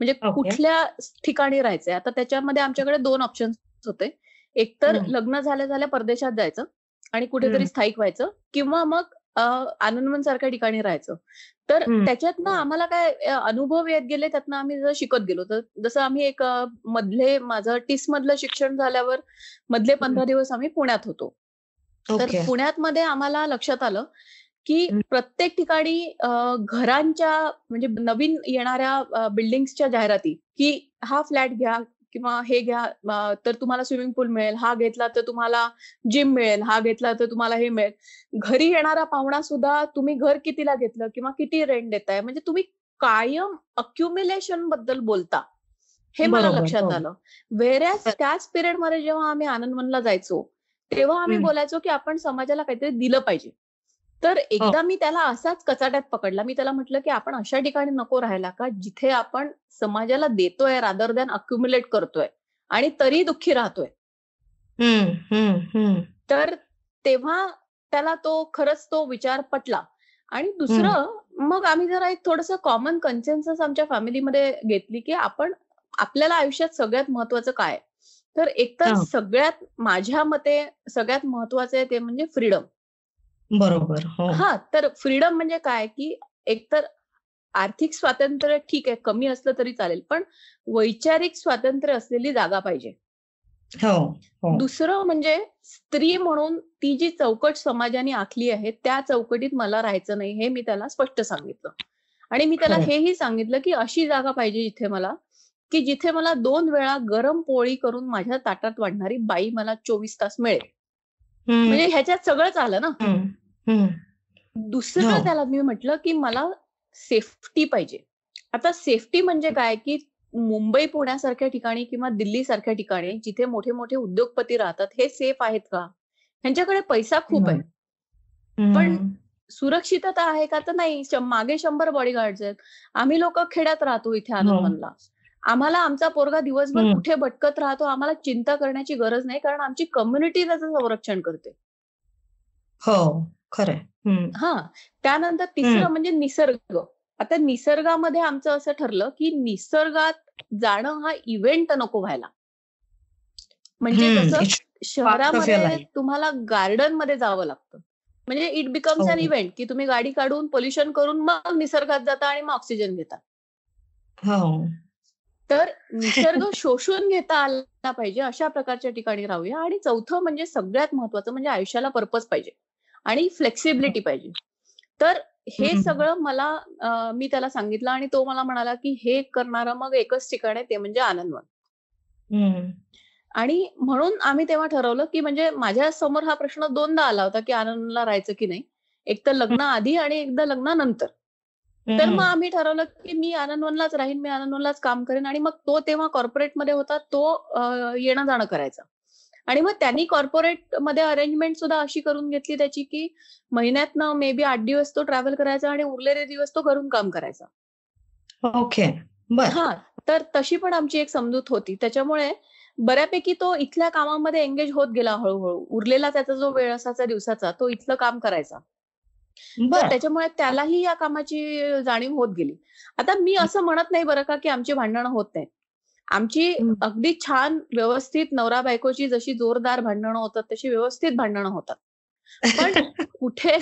म्हणजे कुठल्या ठिकाणी राहायचंय. आता त्याच्यामध्ये आमच्याकडे दोन ऑप्शन होते. एकतर लग्न झाल्या झाल्या परदेशात जायचं आणि कुठेतरी स्थायिक व्हायचं किंवा मग आनंदवन सारख्या ठिकाणी राहायचं. तर त्याच्यातनं आम्हाला काय अनुभव येत गेले त्यातनं आम्ही जर शिकत गेलो. तर जसं आम्ही एक मधले माझं टीस मधलं शिक्षण झाल्यावर मधले पंधरा दिवस आम्ही पुण्यात होतो. तर पुण्यात मध्ये आम्हाला लक्षात आलं की प्रत्येक ठिकाणी घरांच्या म्हणजे नवीन येणाऱ्या बिल्डिंगच्या जाहिराती की हा फ्लॅट घ्या किंवा हे घ्या तर तुम्हाला स्विमिंग पूल मिळेल हा घेतला तर तुम्हाला जिम मिळेल हा घेतला तर तुम्हाला हे मिळेल. घरी येणारा पाहुणा सुद्धा तुम्ही घर कितीला घेतलं किंवा किती रेंट देताय? म्हणजे तुम्ही कायम अक्युम्युलेशनबद्दल बोलता. हे मला लक्षात हो. आलं. वेऱ्याच त्याच पिरियडमध्ये जेव्हा आम्ही आनंदवनला जायचो तेव्हा आम्ही बोलायचो की आपण समाजाला काहीतरी दिलं पाहिजे. तर एकदा मी त्याला असाच कचाट्यात पकडला. मी त्याला म्हटलं की आपण अशा ठिकाणी नको राहायला का जिथे आपण समाजाला देतोय रादर दॅन अक्युम्युलेट करतोय आणि तरी दुःखी राहतोय. तर तेव्हा त्याला तो खरंच तो विचार पटला. आणि दुसरं मग आम्ही जरा एक थोडस कॉमन कन्सेन्सस आमच्या फॅमिलीमध्ये घेतली की आपण आपल्याला आयुष्यात सगळ्यात महत्वाचं काय? तर एकतर सगळ्यात माझ्या मते सगळ्यात महत्वाचं आहे ते म्हणजे फ्रीडम बरोबर हो. हा तर फ्रीडम म्हणजे काय? की एकतर आर्थिक स्वातंत्र्य ठीक आहे कमी असलं तरी चालेल पण वैचारिक स्वातंत्र्य असलेली जागा पाहिजे. हो, हो. दुसरं म्हणजे स्त्री म्हणून ती जी चौकट समाजाने आखली आहे त्या चौकटीत मला राहायचं नाही हे मी त्याला स्पष्ट सांगितलं. आणि मी त्याला हेही सांगितलं की अशी जागा पाहिजे जिथे मला की जिथे मला दोन वेळा गरम पोळी करून माझ्या ताटात वाढणारी बाई मला चोवीस तास मिळेल. म्हणजे ह्याच्यात सगळंच आलं ना. दुसरं. त्याला मी म्हटलं की मला सेफ्टी पाहिजे. आता सेफ्टी म्हणजे काय की मुंबई पुण्यासारख्या ठिकाणी किंवा दिल्ली सारख्या ठिकाणी जिथे मोठे मोठे उद्योगपती राहतात हे सेफ आहेत का? ह्यांच्याकडे पैसा खूप आहे. पण सुरक्षितता आहे का? तर नाही. मागे शंभर बॉडीगार्ड आहेत. आम्ही लोक खेड्यात राहतो इथे हो. आम्हाला आमचा पोरगा दिवसभर कुठे भटकत राहतो आम्हाला चिंता करण्याची गरज नाही कारण आमची कम्युनिटी त्याचं संरक्षण करते. हो खरंय हा त्यानंतर तिसरं म्हणजे निसर्ग. आता निसर्गामध्ये आमचं असं ठरलं की निसर्गात जाणं हा इव्हेंट नको व्हायला. म्हणजे कसं शहरामध्ये तुम्हाला गार्डनमध्ये जावं लागतं. म्हणजे इट बिकम्स अन इव्हेंट की तुम्ही गाडी काढून पोल्युशन करून मग निसर्गात जाता आणि मग ऑक्सिजन घेता. हो. तर निसर्ग शोषून घेता आला पाहिजे अशा प्रकारच्या ठिकाणी राहूया. आणि चौथं म्हणजे सगळ्यात महत्वाचं म्हणजे आयुष्याला पर्पज पाहिजे आणि फ्लेक्सिबिलिटी पाहिजे. तर हे सगळं मला मी त्याला सांगितलं आणि तो मला म्हणाला की हे करणारं मग एकच ठिकाण आहे ते म्हणजे आनंदवन आणि म्हणून आम्ही तेव्हा ठरवलं की म्हणजे माझ्यासमोर हा प्रश्न दोनदा आला होता की आनंदला राहायचं की नाही. एक तर लग्न आधी आणि एकदा लग्नानंतर. तर मग आम्ही ठरवलं की मी आनंदवनलाच राहीन मी आनंदवनलाच काम करेन आणि मग तो तेव्हा कॉर्पोरेटमध्ये होता तो येणं जाणं करायचा. आणि मग त्यांनी कॉर्पोरेटमध्ये अरेंजमेंट सुद्धा अशी करून घेतली त्याची की महिन्यातनं मे बी आठ दिवस तो ट्रॅव्हल करायचा आणि उरलेले दिवस तो घरून काम करायचा. ओके हा तर तशी पण आमची एक समजूत होती. त्याच्यामुळे बऱ्यापैकी तो इथल्या कामामध्ये एंगेज होत गेला हळूहळू. उरलेला त्याचा जो वेळ असायचा दिवसाचा तो इथलं काम करायचा. त्याच्यामुळे त्यालाही या कामाची जाणीव होत गेली. आता मी असं म्हणत नाही बरं का की आमची भांडणं होत नाहीत. आमची अगदी छान व्यवस्थित नवरा बायकोची जशी जोरदार भांडणं होतात तशी व्यवस्थित भांडणं होतात. पण कुठे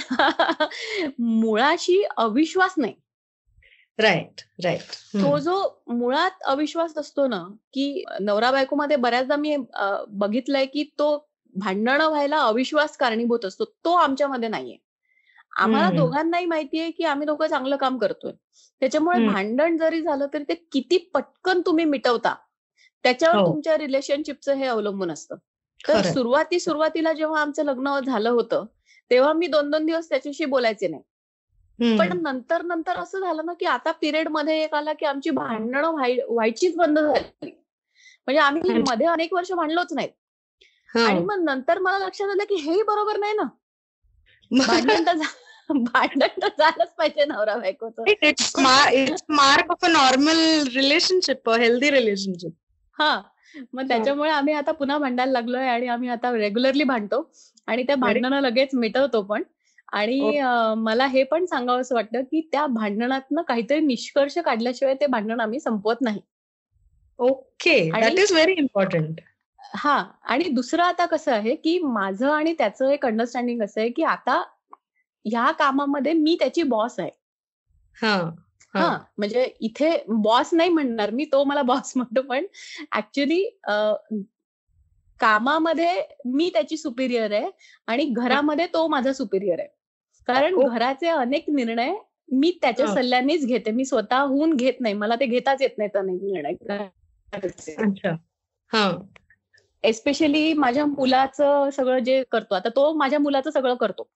मुळाशी अविश्वास नाही. Right right. तो जो मुळात अविश्वास असतो ना की नवरा बायको मध्ये बऱ्याचदा मी बघितलंय की तो भांडणं व्हायला अविश्वास कारणीभूत असतो. तो आमच्यामध्ये नाहीये. आम्हाला दोघांनाही माहितीये की आम्ही दोघं चांगलं काम करतोय. त्याच्यामुळे भांडण जरी झालं तरी ते किती पटकन तुम्ही मिटवता त्याच्यावर हो. तुमच्या रिलेशनशिपचं हे अवलंबून असतं. तर सुरुवाती सुरुवातीला जेव्हा आमचं लग्न झालं होतं तेव्हा मी दोन दोन दिवस त्याच्याशी बोलायचे नाही. पण नंतर नंतर असं झालं ना की आता पिरियडमध्ये एक आला की आमची भांडणं व्हायचीच बंद झाली. म्हणजे आम्ही मध्ये अनेक वर्ष भांडलोच नाही आणि हो. मग नंतर मला लक्षात आलं की हे बरोबर नाही ना. भांडण भांडण तर झालंच पाहिजे नवरा बायकोचं. It's mark of a normal relationship healthy relationship हा. मग त्याच्यामुळे आम्ही आता पुन्हा भांडायला लागलोय आणि आम्ही आता रेग्युलरली भांडतो. आणि त्या भांडणं लगेच मिटवतो पण. आणि मला हे पण सांगावंसं वाटतं की त्या भांडणातनं काहीतरी निष्कर्ष काढल्याशिवाय ते भांडण आम्ही संपवत नाही. Okay that is very important हा. आणि दुसरं आता कसं आहे की माझं आणि त्याचं एक अंडरस्टँडिंग असं आहे की आता ह्या कामामध्ये मी त्याची बॉस आहे. हा म्हणजे इथे बॉस नाही म्हणणार मी तो मला बॉस म्हणतो. पण ऍक्च्युली कामामध्ये मी त्याची सुपिरियर आहे आणि घरामध्ये तो माझा सुपिरियर आहे. कारण घराचे अनेक निर्णय मी त्याच्या सल्ल्यानेच घेते. मी स्वतःहून घेत नाही. मला ते घेताच येत नाहीत अनेक निर्णय. एस्पेशली माझ्या मुलाचं सगळं जे करतो. आता तो माझ्या मुलाचं सगळं करतो.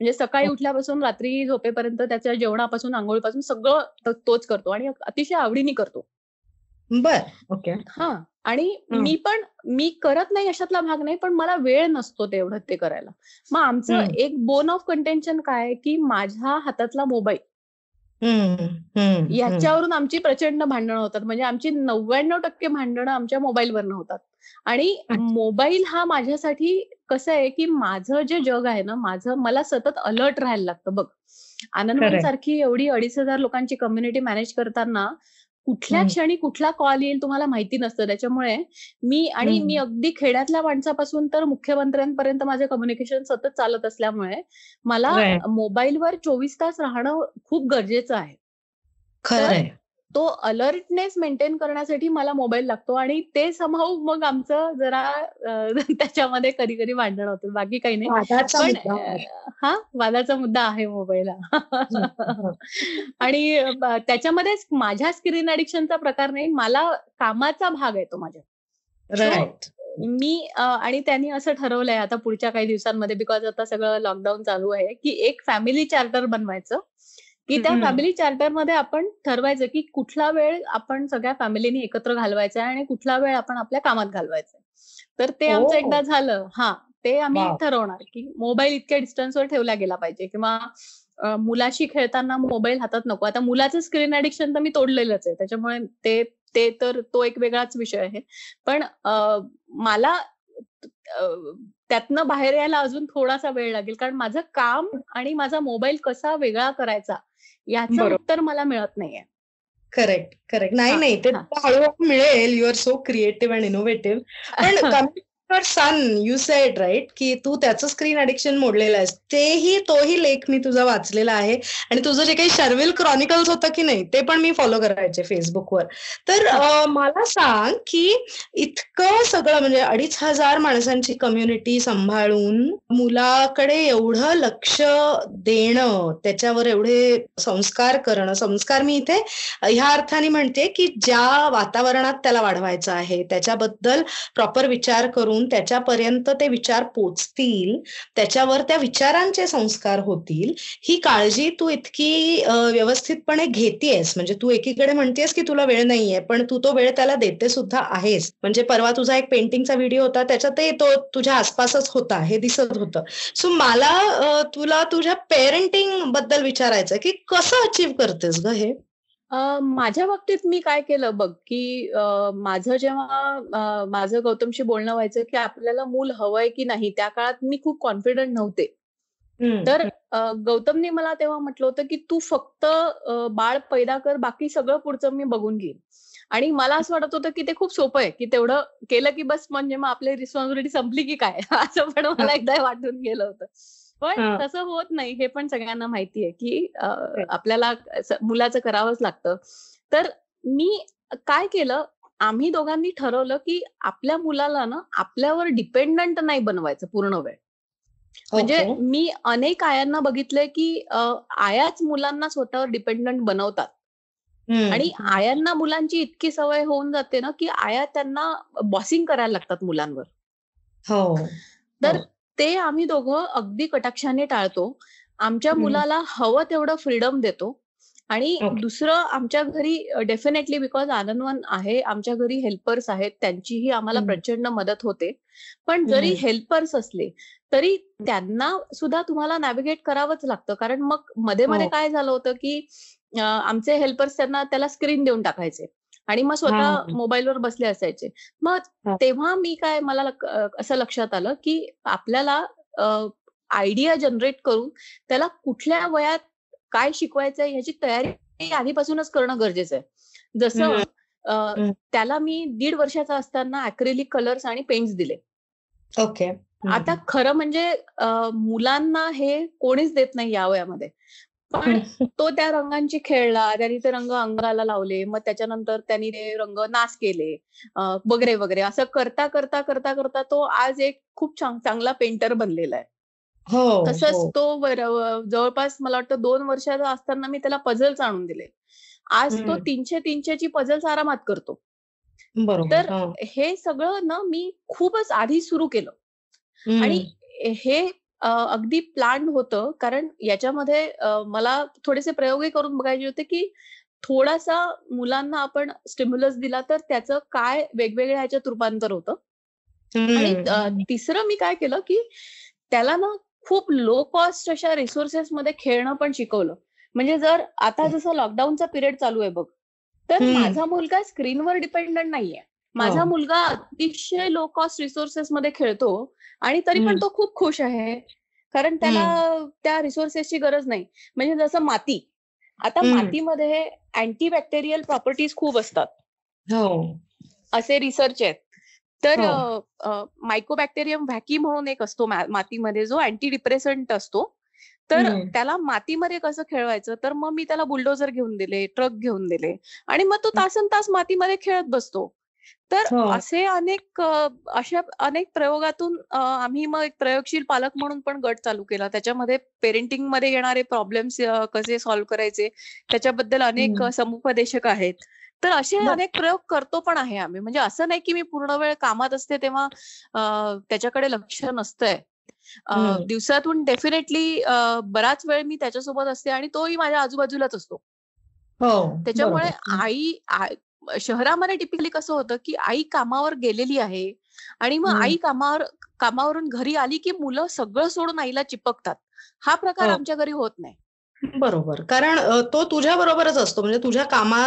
म्हणजे सकाळी उठल्यापासून रात्री झोपेपर्यंत त्याच्या जेवणापासून आंघोळीपासून सगळं तोच करतो आणि अतिशय आवडीने करतो. बर ओके. हा आणि मी पण मी करत नाही अशातला भाग नाही पण मला वेळ नसतो तेवढं ते करायला. मग आमचं एक बोन ऑफ कंटेन्शन काय की माझ्या हातातला मोबाईल याच्यावरून आमची प्रचंड भांडणं होतात. म्हणजे आमची नव्याण्णव टक्के भांडणं आमच्या मोबाईलवरनं होतात. आणि मोबाईल हा माझ्यासाठी कसं आहे की माझं जे जग आहे ना माझं मला सतत अलर्ट राहायला लागतं बघ. आनंद सारखी एवढी अडीच हजार लोकांची कम्युनिटी मॅनेज करताना कुठल्या क्षणी कुठला कॉल येईल तुम्हाला माहिती नसतं. त्याच्यामुळे मी आणि मी अगदी खेड्यातल्या माणसापासून तर मुख्यमंत्र्यांपर्यंत माझं कम्युनिकेशन सतत चालत असल्यामुळे मला मोबाईलवर चोवीस तास राहणं खूप गरजेचं आहे. खरं तो अलर्टनेस मेंटेन करण्यासाठी मला मोबाईल लागतो आणि ते समहाऊ मग आमचं जरा त्याच्यामध्ये कधी कधी भांडण होतं बाकी काही नाही. पण हा वादाचा मुद्दा आहे मोबाईल आणि त्याच्यामध्येच माझ्या स्क्रीन अडिक्शनचा प्रकार नाही मला कामाचा भाग आहे तो माझ्या राईट मी आणि त्यांनी असं ठरवलंय आता पुढच्या काही दिवसांमध्ये बिकॉज आता सगळं लॉकडाऊन चालू आहे की एक फॅमिली चार्टर बनवायचं. की त्या फॅमिली चार्टरमध्ये आपण ठरवायचं की कुठला वेळ आपण सगळ्या फॅमिलीने एकत्र घालवायचा आहे आणि कुठला वेळ आपण आपल्या कामात घालवायचा तर ते आमचं एकदा झालं. हा ते आम्ही ठरवणार की मोबाईल इतक्या डिस्टन्सवर ठेवला गेला पाहिजे किंवा मुलाशी खेळताना मोबाईल हातात नको. आता मुलाचं स्क्रीन ऍडिक्शन तर मी तोडलेलंच आहे. त्याच्यामुळे ते ते तर तो एक वेगळाच विषय आहे. पण मला त्यातनं बाहेर यायला अजून थोडासा वेळ लागेल. कारण माझं काम आणि माझा मोबाईल कसा वेगळा करायचा याचं उत्तर मला मिळत नाहीये. Correct correct. नाही नाही. ते हळूहळू मिळेल. You are so creative and innovative पण your son you said right की तू त्याचं स्क्रीन अडिक्शन मोडलेलं आहेस. तेही तोही लेख मी तुझा वाचलेला आहे. आणि तुझं जे काही शर्विल क्रॉनिकल्स होतं की नाही ते पण मी फॉलो करायचे फेसबुकवर तर मला सांग की इतकं सगळं म्हणजे अडीच हजार माणसांची कम्युनिटी सांभाळून मुलाकडे एवढं लक्ष देणं त्याच्यावर एवढे संस्कार करणं संस्कार मी इथे ह्या अर्थाने म्हणते की ज्या वातावरणात त्याला वाढवायचं आहे त्याच्याबद्दल प्रॉपर विचार करून त्याच्यापर्यंत ते विचार पोचतील त्याच्यावर त्या विचारांचे संस्कार होतील ही काळजी तू इतकी व्यवस्थितपणे घेतेस म्हणजे तू एकीकडे म्हणतेस की तुला वेळ नाहीये पण तू तो वेळ त्याला देते सुद्धा आहेस. म्हणजे परवा तुझा एक पेंटिंगचा व्हिडिओ होता त्याच्यातही तो तुझ्या आसपासच होता हे दिसत होतं. सो मला तुला तुझ्या पेरेंटिंगबद्दल विचारायचं की कसं अचीव्ह करतेस ग हे? माझ्या बाबतीत मी काय केलं बघ, की माझं जेव्हा माझं गौतमशी बोलणं व्हायचं, की आपल्याला मूल हवंय की नाही, त्या काळात मी खूप कॉन्फिडंट नव्हते. तर गौतमने मला तेव्हा म्हटलं होतं, की "तू फक्त बाळ पैदा कर, बाकी सगळं पुढचं मी बघून घेईन." आणि मला असं वाटत होतं, की ते खूप सोपं आहे, की तेवढं केलं की बस म्हणजे मग आपली रिस्पॉन्सिबिलिटी संपली की काय? असं पण मला एकदा वाटून गेलं होतं. पण तसं होत नाही हे पण सगळ्यांना माहिती आहे की आपल्याला मुलाचं करावंच लागतं. तर मी काय केलं आम्ही दोघांनी ठरवलं की आपल्या मुलाला ना आपल्यावर डिपेंडंट नाही बनवायचं पूर्ण वेळ. म्हणजे मी अनेक आयांना बघितलंय की आयाच मुलांना स्वतःवर डिपेंडंट बनवतात. आणि आयांना मुलांची इतकी सवय होऊन जाते ना की आया त्यांना बॉसिंग करायला लागतात मुलांवर. हो. तर ते आम्ही दोघं अगदी कटाक्षाने टाळतो. आमच्या मुलाला हवं तेवढं फ्रीडम देतो. आणि दुसरं आमच्या घरी डेफिनेटली बिकॉज आनंदवन आहे आमच्या घरी हेल्पर्स आहेत त्यांचीही आम्हाला प्रचंड मदत होते. पण जरी हेल्पर्स असले तरी त्यांना सुद्धा तुम्हाला नॅव्हिगेट करावंच लागतं. कारण मग मध्ये मध्ये हो. काय झालं होतं की आमचे हेल्पर्स त्यांना त्याला स्क्रीन देऊन टाकायचे. आणि मग स्वतः. मोबाईलवर बसले असायचे. मग. तेव्हा मी काय मला असं लक्षात आलं की आपल्याला आयडिया जनरेट करून त्याला कुठल्या वयात काय शिकवायचंय ह्याची तयारी आधीपासूनच करणं गरजेचं आहे. जसं. त्याला मी दीड वर्षाचा असताना अक्रेलिक कलर्स आणि पेंट्स दिले. ओके. आता खरं म्हणजे मुलांना हे कोणीच देत नाही या वयामध्ये. पण तो त्या रंगांची खेळला त्यांनी ते रंग अंगाला लावले मग त्याच्यानंतर त्यांनी ते रंग नाश केले वगैरे वगैरे असं करता करता करता करता तो आज एक खूप चांग- चांगला पेंटर बनलेला आहे हो तसंच हो. तो जवळपास मला वाटतं दोन वर्षाचा असताना मी त्याला पझल्स आणून दिले आज तो. तीनशे तीनशेची पझल्स आरामात करतो तर हा. हे सगळं ना मी खूपच आधी सुरू केलं. आणि हे अगदी प्लॅन होतं. कारण याच्यामध्ये मला थोडेसे प्रयोगही करून बघायचे होते की थोडासा मुलांना आपण स्टिम्युलस दिला तर त्याचं काय वेगवेगळ्या ह्याच्यात रूपांतर होतं. आणि. तिसरं मी काय केलं की त्याला ना खूप लो कॉस्ट अशा रिसोर्सेस मध्ये खेळणं पण शिकवलं. म्हणजे जर आता जसं लॉकडाऊनचा पिरियड चालू आहे बघ तर. माझा मुलगा स्क्रीनवर डिपेंडंट नाहीये. माझा हो. मुलगा अतिशय लो कॉस्ट रिसोर्सेस मध्ये खेळतो आणि तरी पण. तो खूप खुश आहे. कारण त्याला त्या रिसोर्सेसची गरज नाही. म्हणजे जसं माती. आता. मातीमध्ये अँटीबॅक्टेरियल प्रॉपर्टीज खूप असतात. हो. असे रिसर्च आहेत. तर हो. मायकोबॅक्टेरियम व्हॅकी म्हणून एक असतो मातीमध्ये जो अँटी डिप्रेसंट असतो. तर. त्याला मातीमध्ये कसं खेळवायचं? तर मग मी त्याला बुलडोजर घेऊन दिले ट्रक घेऊन दिले. आणि मग तो तासन तास मातीमध्ये खेळत बसतो. तर हो. असे अनेक अशा अनेक प्रयोगातून आम्ही मग एक प्रयोगशील पालक म्हणून पण गट चालू केला त्याच्यामध्ये पेरेंटिंगमध्ये येणारे प्रॉब्लेम्स कसे सॉल्व्ह करायचे त्याच्याबद्दल अनेक समुपदेशक आहेत तर असे. अनेक प्रयोग करतो पण आहे आम्ही म्हणजे असं नाही की मी पूर्ण वेळ कामात असते तेव्हा त्याच्याकडे लक्ष नसतंय. दिवसातून डेफिनेटली बराच वेळ मी त्याच्यासोबत असते आणि तोही माझ्या आजूबाजूलाच असतो हो त्याच्यामुळे. आई शहरामध्ये टिपिकली कसं होतं की आई कामावर गेलेली आहे आणि मग. आई कामावर कामावरून घरी आली की मुलं सगळं सोडून आईला चिपकतात. हा प्रकार हो. आमच्या घरी होत नाही. बरोबर. कारण तो तुझ्या बरोबरच असतो. म्हणजे तुझ्या कामा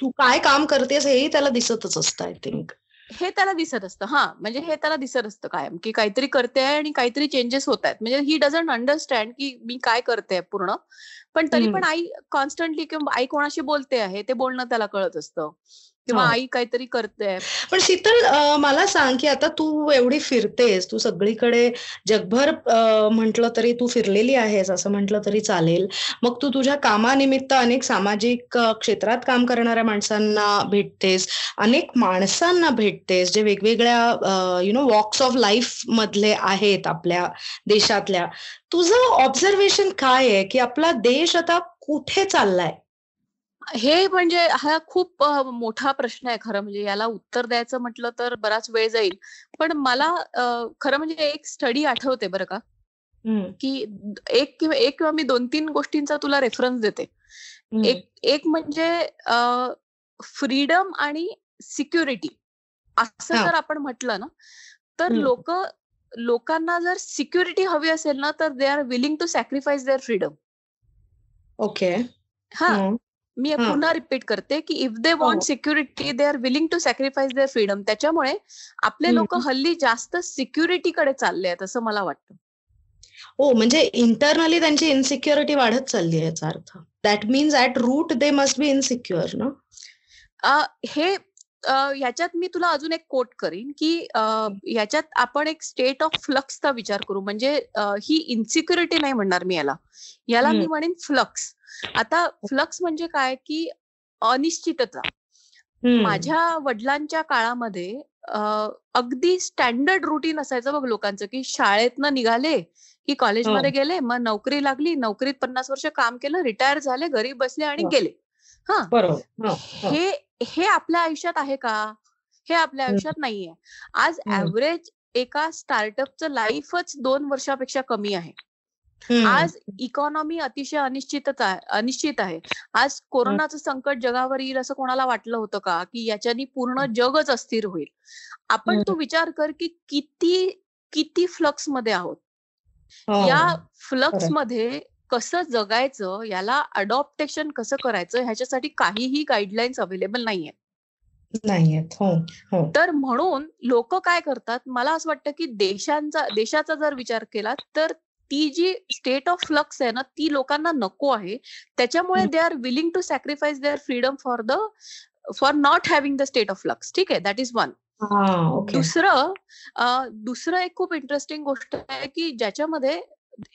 तू काय काम करतेस हेही त्याला दिसतच असतं आय थिंक हे त्याला दिसत असतं. हा म्हणजे हे त्याला दिसत असतं कायम की काहीतरी करते आहे आणि काहीतरी चेंजेस होत आहेत. म्हणजे ही डझंट अंडरस्टँड की मी काय करते पूर्ण. पण तरी. पण आई कॉन्स्टंटली किंवा आई कोणाशी बोलते आहे ते बोलणं त्याला कळत असतं किंवा. आई काहीतरी करते. पण शीतल मला सांग की आता तू एवढी फिरतेस तू सगळीकडे जगभर म्हटलं तरी तू फिरलेली आहेस असं म्हटलं तरी चालेल. मग तू तुझ्या कामानिमित्त अनेक सामाजिक क्षेत्रात काम करणाऱ्या माणसांना भेटतेस अनेक माणसांना भेटतेस जे वेगवेगळ्या you know walks of life मधले आहेत आपल्या देशातल्या. तुझं ऑब्झर्वेशन काय आहे की आपला देश आता कुठे चाललाय? हे म्हणजे हा खूप मोठा प्रश्न आहे खरं म्हणजे. याला उत्तर द्यायचं म्हटलं तर बराच वेळ जाईल. पण मला खरं म्हणजे एक स्टडी आठवते बरं का? की एक किंवा एक किंवा मी दोन तीन गोष्टींचा तुला रेफरन्स देते. एक एक म्हणजे फ्रीडम आणि सिक्युरिटी असं. जर आपण म्हटलं ना तर. लोक लोकांना जर सिक्युरिटी हवी असेल ना तर they are willing to sacrifice their freedom okay हा. मी. पुन्हा रिपीट करते की if they. Want security they are willing to sacrifice their freedom त्याच्यामुळे आपले लोक. हल्ली जास्त सिक्युरिटीकडे चालले आहेत असं मला वाटतं हो म्हणजे इंटरनली त्यांची इन्सिक्युरिटी वाढत चालली आहे याचा अर्थ that means at root they must be insecure ना हे अ, याच्यात मी तुला अजून एक कोट करीन की अ, याच्यात आपण एक स्टेट ऑफ फ्लक्सचा विचार करू. म्हणजे ही इन्सिक्युरिटी नाही म्हणणार मी याला. याला मी. म्हणेन फ्लक्स आता फ्लक्स म्हणजे काय? की अनिश्चितता. माझ्या वडिलांच्या काळामध्ये अगदी स्टँडर्ड रुटीन असायचं बघ लोकांचं की शाळेतनं निघाले की कॉलेजमध्ये हो. गेले मग नोकरी लागली नोकरीत पन्नास वर्ष काम केलं रिटायर झाले घरी बसले आणि हो. गेले. हा. बरोबर. हो, हो. आपल्या आयुष्यात आहे का हे आपल्या. आयुष्यात नाहीये आज. ऍव्हरेज एका स्टार्टअपचं लाईफच दोन वर्षापेक्षा कमी आहे. आज इकॉनॉमी अतिशय अनिश्चितच आहे अनिश्चित आहे आज कोरोनाचं संकट जगावर येईल असं कोणाला वाटलं होतं का की याच्यानी पूर्ण जगच अस्थिर होईल आपण. तू विचार कर की किती किती फ्लक्समध्ये आहोत हो. या फ्लक्स. मध्ये कसं जगायचं याला अडॉप्टेशन कसं करायचं ह्याच्यासाठी काहीही गाईडलाईन्स अवेलेबल नाहीये नाहीयेत. हो हो. तर म्हणून लोक काय करतात मला असं वाटतं की देशांचा देशाचा जर विचार केला तर ती जी स्टेट ऑफ फ्लक्स आहे ना ती लोकांना नको आहे. त्याच्यामुळे. They are willing to sacrifice their freedom for the for not having the state of flux ठीक आहे? दॅट इज वन दुसरं दुसरं एक खूप इंटरेस्टिंग गोष्ट आहे की ज्याच्यामध्ये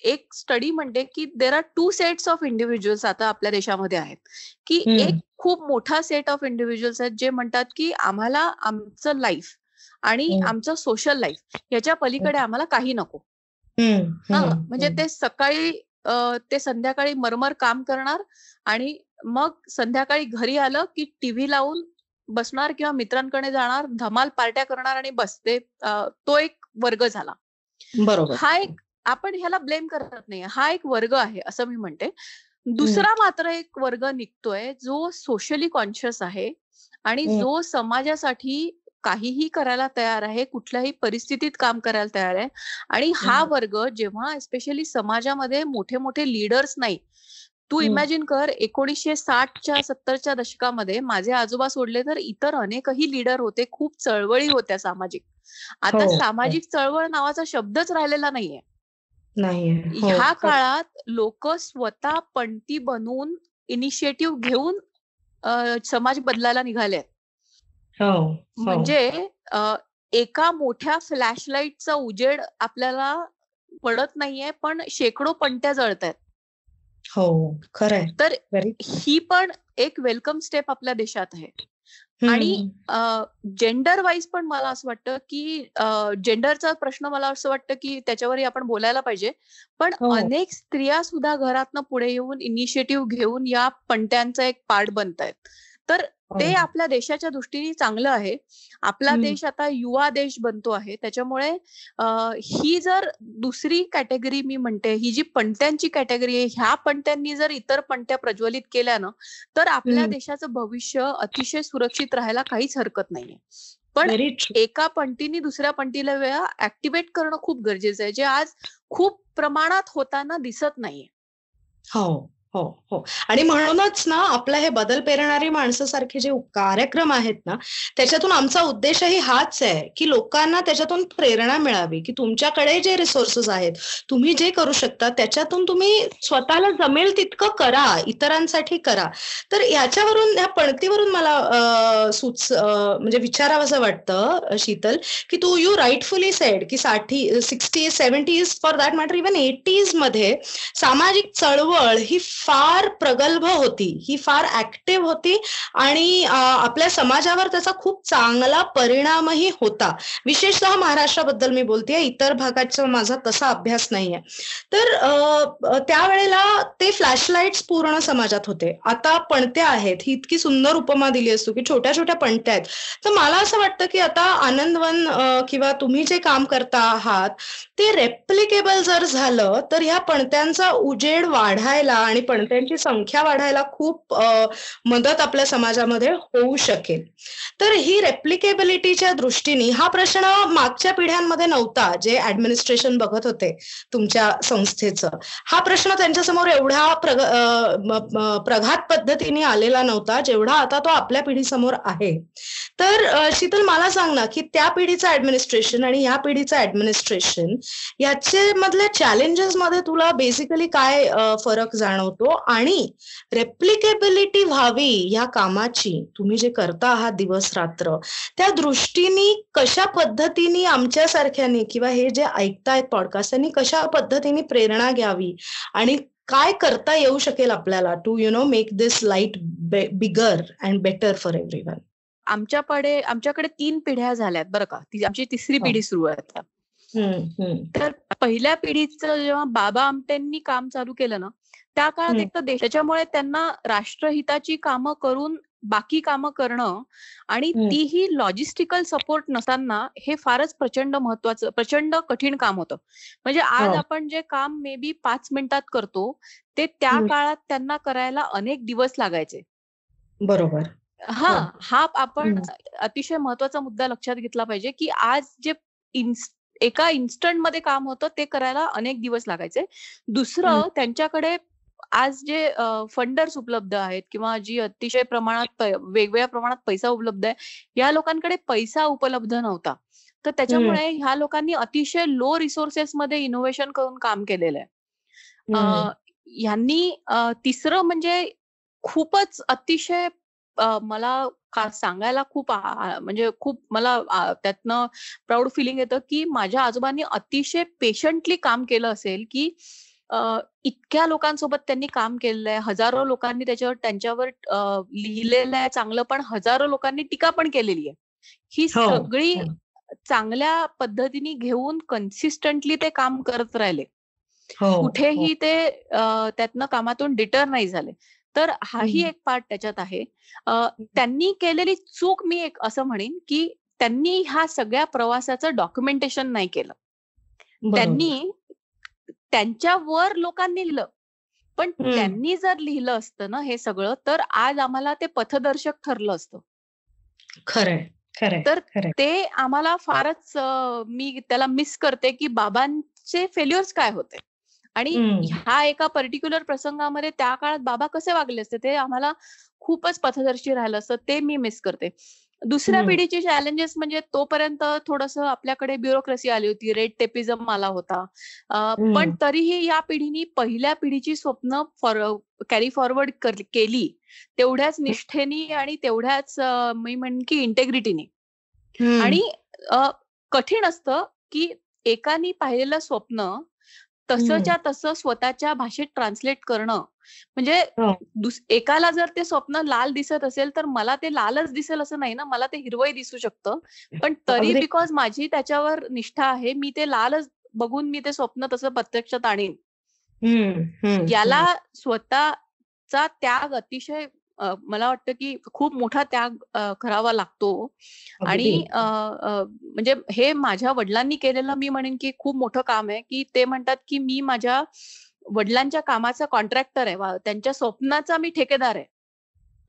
एक स्टडी म्हणते की there are two sets of individuals आता आपल्या देशामध्ये आहेत. की. एक खूप मोठा सेट ऑफ इंडिव्हिज्युअल्स आहेत जे म्हणतात की आम्हाला आमचं लाईफ आणि. आमचं सोशल लाईफ याच्या पलीकडे आम्हाला काही नको. हा म्हणजे. ते सकाळी ते संध्याकाळी मरमर काम करणार आणि मग संध्याकाळी घरी आलं की टीव्ही लावून बसणार किंवा मित्रांकडे जाणार धमाल पार्ट्या करणार आणि बस ते अं, तो एक वर्ग झाला. बरोबर. हा एक आपण ह्याला ब्लेम करत नाही हा एक वर्ग आहे असं मी म्हणते दुसरा मात्र एक वर्ग निघतोय जो सोशली कॉन्शियस आहे आणि. जो समाजासाठी काहीही करायला तयार आहे कुठल्याही परिस्थितीत काम करायला तयार आहे आणि हा. वर्ग जेव्हा स्पेशली समाजामध्ये मोठे मोठे लीडर्स नाही तू. इमॅजिन कर एकोणीसशे साठच्या सत्तरच्या दशकामध्ये माझे आजोबा सोडले तर इतर अनेकही लीडर होते खूप चळवळी होत्या सामाजिक आता हो, हो. सामाजिक चळवळ नावाचा शब्दच राहिलेला नाहीये नाहीये. हो, ह्या खरं. काळात लोक स्वतः पणती बनवून इनिशिएटिव्ह घेऊन समाज बदलायला निघाले हो हो. म्हणजे एका मोठ्या फ्लॅशलाईटचा उजेड आपल्याला पडत नाहीये पण शेकडो पणत्या जळत आहेत हो खरंय. तर ही पण एक वेलकम स्टेप आपल्या देशात आहे. आणि. जेंडर वाईज पण मला असं वाटतं की जेंडरचा प्रश्न मला असं वाटतं की त्याच्यावरही आपण बोलायला पाहिजे पण हो. अनेक स्त्रिया सुद्धा घरातनं पुढे येऊन इनिशिएटिव्ह घेऊन या पणत्यांचा एक पार्ट बनत आहेत तर ते हो. आपल्या देशाच्या दृष्टीने चांगलं आहे आपला. देश आता युवा देश बनतो आहे त्याच्यामुळे ही जर दुसरी कॅटेगरी मी म्हणते ही जी पणत्यांची कॅटेगरी आहे ह्या पणत्यांनी जर इतर पणत्या प्रज्वलित केल्या ना तर आपल्या. देशाचं भविष्य अतिशय सुरक्षित राहायला काहीच हरकत नाहीये पण. एका पंक्तीने दुसऱ्या पंक्तीला वेळा ऍक्टिव्हेट करणं खूप गरजेचं आहे जे आज खूप प्रमाणात होताना दिसत नाहीये हो हो हो. आणि म्हणूनच ना आपलं हे बदल पेरणारी माणसासारखे जे कार्यक्रम आहेत ना त्याच्यातून आमचा उद्देशही हाच आहे की लोकांना त्याच्यातून प्रेरणा मिळावी की तुमच्याकडे जे रिसोर्सेस आहेत तुम्ही जे करू शकता त्याच्यातून तुम्ही स्वतःला जमेल तितकं करा इतरांसाठी करा. तर याच्यावरून या पणतीवरून मला सुच म्हणजे म्हणजे विचारावंसं वाटतं शीतल की तू यू राईटफुली सेड की साठी sixty seventies for that matter even एटीजमध्ये सामाजिक चळवळ ही फार प्रगल्भ होती. ही फार ऍक्टिव्ह होती आणि आपल्या समाजावर त्याचा खूप चांगला परिणामही होता. विशेषतः महाराष्ट्राबद्दल मी बोलतेय. इतर भागाचा माझा तसा अभ्यास नाहीये. तर त्यावेळेला ते फ्लॅशलाईट्स पूर्ण समाजात होते. आता पणत्या आहेत. ही इतकी सुंदर उपमा दिली असतो की छोट्या छोट्या पणत्या आहेत. तर मला असं वाटतं की आता आनंदवन किंवा तुम्ही जे काम करता आहात ते रेप्लिकेबल जर झालं तर ह्या पणत्यांचा उजेड वाढायला आणि पणत्यांची संख्या वाढायला खूप मदत आपल्या समाजामध्ये होऊ शकेल. तर ही रेप्लिकेबिलिटीच्या दृष्टीने हा प्रश्न मागच्या पिढ्यांमध्ये नव्हता जे ऍडमिनिस्ट्रेशन बघत होते तुमच्या संस्थेचं. हा प्रश्न त्यांच्यासमोर एवढा प्रग प्रघात पद्धतीने आलेला नव्हता जेवढा आता तो आपल्या पिढीसमोर आहे. तर शीतल मला सांग ना की त्या पिढीचं ऍडमिनिस्ट्रेशन आणि या पिढीचं ऍडमिनिस्ट्रेशन याचे मधल्या चॅलेंजेस मध्ये तुला बेसिकली काय फरक जाणवतो? आणि रेप्लिकेबिलिटी व्हावी या कामाची तुम्ही जे करता आहात दिवस रात्र त्या दृष्टीने कशा पद्धतीने आमच्यासारख्यांनी किंवा हे जे ऐकतायत पॉडकास्ट त्यांनी कशा पद्धतीने प्रेरणा घ्यावी आणि काय करता येऊ शकेल आपल्याला to you know make this light bigger and better for everyone आमच्याकडे आमच्याकडे तीन पिढ्या झाल्यात बरं का. ती आमची तिसरी. पिढी सुरू आहे आता. तर पहिल्या पिढीचं जेव्हा बाबा आमटेंनी काम चालू केलं ना त्या काळात. एक तर देश त्याच्यामुळे त्यांना राष्ट्रहिताची कामं करून बाकी कामं करणं आणि. तीही लॉजिस्टिकल सपोर्ट नसताना हे फारच प्रचंड महत्वाचं प्रचंड कठीण काम होतं म्हणजे आज हो. आपण जे काम मे बी पाच मिनिटात करतो ते त्या. काळात त्यांना करायला अनेक दिवस लागायचे बरोबर हा हो. हा आपण. अतिशय महत्त्वाचा मुद्दा लक्षात घेतला पाहिजे की आज जे एका इन्स्टंटमध्ये काम होतं ते करायला अनेक दिवस लागायचे दुसरं त्यांच्याकडे आज जे फंडर्स उपलब्ध आहेत किंवा जी अतिशय प्रमाणात वेगवेगळ्या प्रमाणात पैसा उपलब्ध आहे या लोकांकडे पैसा उपलब्ध नव्हता. तर त्याच्यामुळे ह्या लोकांनी अतिशय लो रिसोर्सेस मध्ये इनोव्हेशन करून काम केलेलं आहे. यांनी तिसरं म्हणजे खूपच अतिशय मला सांगायला खूप म्हणजे खूप मला त्यातनं प्राऊड फिलिंग येतं की माझ्या आजोबांनी अतिशय पेशंटली काम केलं असेल की इतक्या लोकांसोबत त्यांनी काम केलेलं आहे हजारो लोकांनी त्याच्यावर त्यांच्यावर लिहिलेलं आहे चांगलं पण हजारो लोकांनी टीका पण केलेली आहे. ही हो, सगळी हो. चांगल्या पद्धतीने घेऊन कन्सिस्टंटली ते काम करत राहिले. हो, कुठेही ते त्यातनं कामातून डिटर नाही झाले. तर हाही एक पार्ट त्याच्यात आहे. त्यांनी केलेली चूक मी एक असं म्हणेन की त्यांनी ह्या सगळ्या प्रवासाचं डॉक्युमेंटेशन नाही केलं. त्यांनी त्यांच्यावर लोकांनी लिहिलं. पण त्यांनी जर लिहिलं असतं ना हे सगळं तर आज आम्हाला ते पथदर्शक ठरलं असतं. खरंय तर ते आम्हाला फारच मी त्याला मिस करते की बाबांचे फेल्युअर्स काय होते? आणि ह्या एका पर्टिक्युलर प्रसंगामध्ये त्या काळात बाबा कसे वागले असते ते आम्हाला खूपच पथदर्शी राहिलं असतं ते मी मिस करते. दुसऱ्या पिढीची चॅलेंजेस म्हणजे तोपर्यंत थोडस आपल्याकडे ब्युरोक्रेसी आली होती रेड टेपिझम आला होता. पण तरीही या पिढीनी पहिल्या पिढीची स्वप्न कॅरी फॉरवर्ड केली तेवढ्याच निष्ठेनी आणि तेवढ्याच मी म्हण की इंटेग्रिटीनी आणि कठीण असतं की एकानी पाहिलेलं स्वप्न तसंच्या तसं स्वतःच्या भाषेत ट्रान्सलेट करणं. म्हणजे हो. एकाला जर ते स्वप्न लाल दिसत असेल तर मला ते लालच दिसेल असं नाही ना. मला ते हिरवही दिसू शकतं. पण तरी बिकॉज माझी त्याच्यावर निष्ठा आहे मी ते लालच बघून मी ते स्वप्न तसं प्रत्यक्षात आणीन. याला स्वतःचा त्याग अतिशय मला वाटतं की खूप मोठा त्याग करावा लागतो. आणि म्हणजे हे माझ्या वडिलांनी केलेलं मी म्हणेन की खूप मोठं काम आहे की ते म्हणतात की मी माझ्या वडिलांच्या कामाचा कॉन्ट्रॅक्टर आहे. त्यांच्या स्वप्नाचा मी ठेकेदार आहे.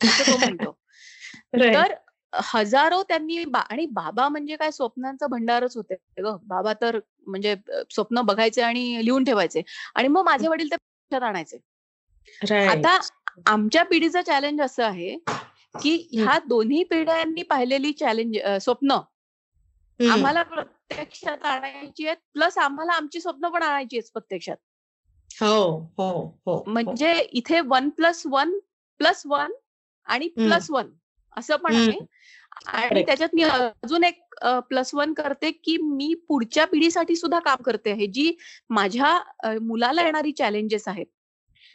असं तो म्हणतो. तर हजारो त्यांनी आणि बाबा म्हणजे काय स्वप्नांचा भंडारच होते ग. बाबा तर म्हणजे स्वप्न बघायचे आणि लिहून ठेवायचे. आणि मग माझे वडील ते आणायचे. आता आमच्या पिढीचं चॅलेंज असं आहे की ह्या दोन्ही पिढ्यांनी पाहिलेली चॅलेंज स्वप्न आम्हाला प्रत्यक्षात आणायची आहेत प्लस आम्हाला आमची स्वप्न पण आणायची आहेत प्रत्यक्षात. हो हो हो म्हणजे इथे one plus one plus one आणि प्लस वन असं पण आहे. आणि त्याच्यात मी अजून एक प्लस वन करते की मी पुढच्या पिढीसाठी सुद्धा काम करते आहे. जी माझ्या मुलाला येणारी चॅलेंजेस आहेत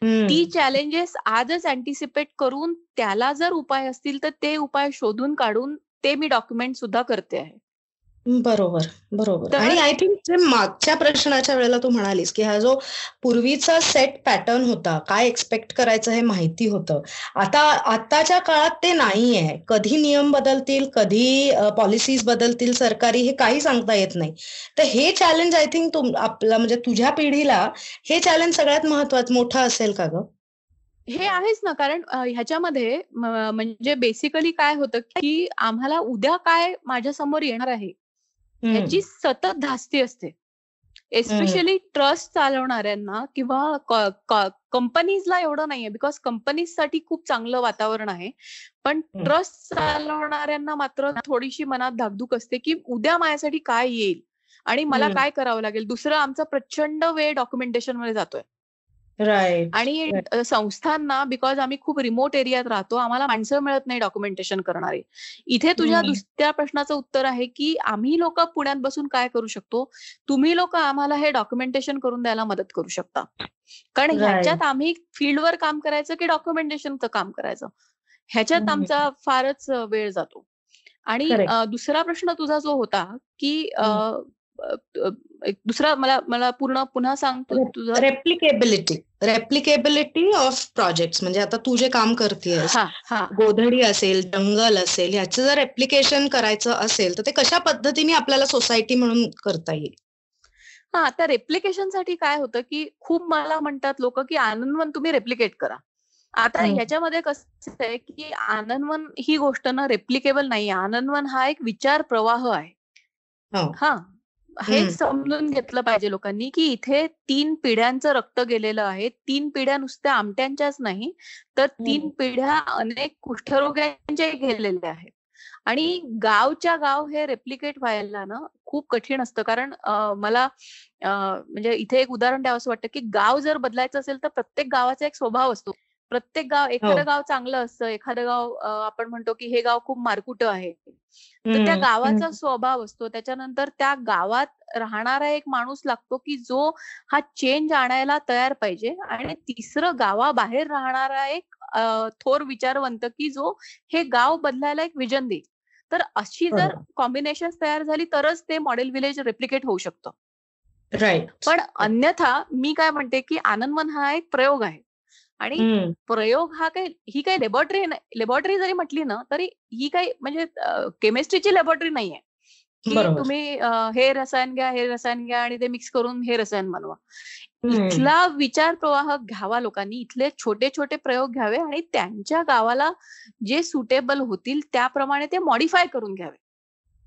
ती चॅलेंजेस आजच अँटिसिपेट करून त्याला जर उपाय असतील तर ते उपाय शोधून काढून ते मी डॉक्युमेंट सुद्धा करते आहे. बरोबर, बरोबर. आणि आय थिंक जे मागच्या प्रश्नाच्या वेळेला तू म्हणालीस, की हा जो पूर्वीचा सेट पॅटर्न होता, काय एक्सपेक्ट करायचं हे माहिती होतं. आता आताच्या काळात ते नाहीये. कधी नियम बदलतील, कधी पॉलिसीज बदलतील सरकारी हे काही सांगता येत नाही. तर हे चॅलेंज आय थिंक आपला म्हणजे तुझ्या पिढीला हे चॅलेंज सगळ्यात महत्वाचं मोठं असेल का ग हे आहेच ना कारण ह्याच्यामध्ये म्हणजे बेसिकली काय होतं, की आम्हाला उद्या काय माझ्यासमोर येणार आहे ह्याची सतत धास्ती असते. एस्पेशली ट्रस्ट चालवणाऱ्यांना किंवा कंपनीजला एवढं नाहीये बिकॉज कंपनीजसाठी खूप चांगलं वातावरण आहे. पण ट्रस्ट चालवणाऱ्यांना मात्र थोडीशी मनात धाकधूक असते की उद्या माझ्यासाठी काय येईल आणि मला काय करावं लागेल? दुसरं आमचा प्रचंड वेळ डॉक्युमेंटेशनमध्ये जातोय. राईट आणि संस्थांना बिकॉज आम्ही खूप रिमोट एरियात राहतो आम्हाला माणसं मिळत नाही डॉक्युमेंटेशन करणारे. इथे तुझ्या दुसऱ्या प्रश्नाचं उत्तर आहे की आम्ही लोक पुण्यात बसून काय करू शकतो? तुम्ही लोक आम्हाला हे डॉक्युमेंटेशन करून द्यायला मदत करू शकता. कारण ह्याच्यात आम्ही फील्डवर काम करायचं की डॉक्युमेंटेशनचं काम करायचं? ह्याच्यात आमचा फारच वेळ जातो. आणि दुसरा प्रश्न तुझा जो होता की दुसरा मला मला पूर्ण पुन्हा सांगतो तुझं. रेप्लिकेबिलिटी रेप्लिकेबिलिटी ऑफ प्रोजेक्ट म्हणजे आता तू जे काम करतेस गोधडी असेल जंगल असेल ह्याचं जर रेप्लिकेशन करायचं असेल तर ते कशा पद्धतीने आपल्याला सोसायटी म्हणून करता येईल? हा आता रेप्लिकेशनसाठी काय होतं की खूप मला म्हणतात लोक की आनंदवन तुम्ही रेप्लिकेट करा. आता ह्याच्यामध्ये कसं आहे की आनंदवन ही गोष्ट ना रेप्लिकेबल नाही आनंदवन हा एक विचार प्रवाह आहे. हो. हा समजून घेतलं पाहिजे लोकांनी की इथे तीन पिढ्यांचं रक्त गेलेलं आहे. तीन पिढ्या नुसत्या आमट्यांच्याच नाही तर तीन पिढ्या अनेक कुष्ठरोग्यांच्या गेलेल्या आहेत. आणि गावच्या गाव हे रेप्लिकेट व्हायला ना खूप कठीण असतं. कारण मला म्हणजे इथे एक उदाहरण द्यावं असं वाटतं की गाव जर बदलायचं असेल तर प्रत्येक गावाचा एक स्वभाव असतो. प्रत्येक गाव एखादं हो. गाव चांगलं असतं एखादं गाव आपण म्हणतो की हे गाव खूप मारकुट आहे. तर त्या गावाचा स्वभाव असतो. त्याच्यानंतर त्या गावात राहणारा एक माणूस लागतो की जो हा चेंज आणायला तयार पाहिजे आणि तिसरं गावाबाहेर राहणारा एक थोर विचारवंत की जो हे गाव बदलायला एक विजन देईल. तर अशी जर कॉम्बिनेशन तयार झाली तरच ते मॉडेल विलेज रेप्लिकेट होऊ शकतं. राईट पण अन्यथा मी काय म्हणते की आनंदवन हा एक प्रयोग आहे. आणि प्रयोग हा काही ही काही लेबॉरेटरी लेबॉरेटरी जरी म्हटली ना तरी ही काही म्हणजे केमिस्ट्रीची लेबॉरेटरी नाहीये. की तुम्ही हे रसायन घ्या हे रसायन घ्या आणि ते मिक्स करून हे रसायन बनवा. इथला विचार प्रवाह घ्यावा लोकांनी इथले छोटे छोटे प्रयोग घ्यावे आणि त्यांच्या गावाला जे सुटेबल होतील त्याप्रमाणे ते मॉडिफाय करून घ्यावे.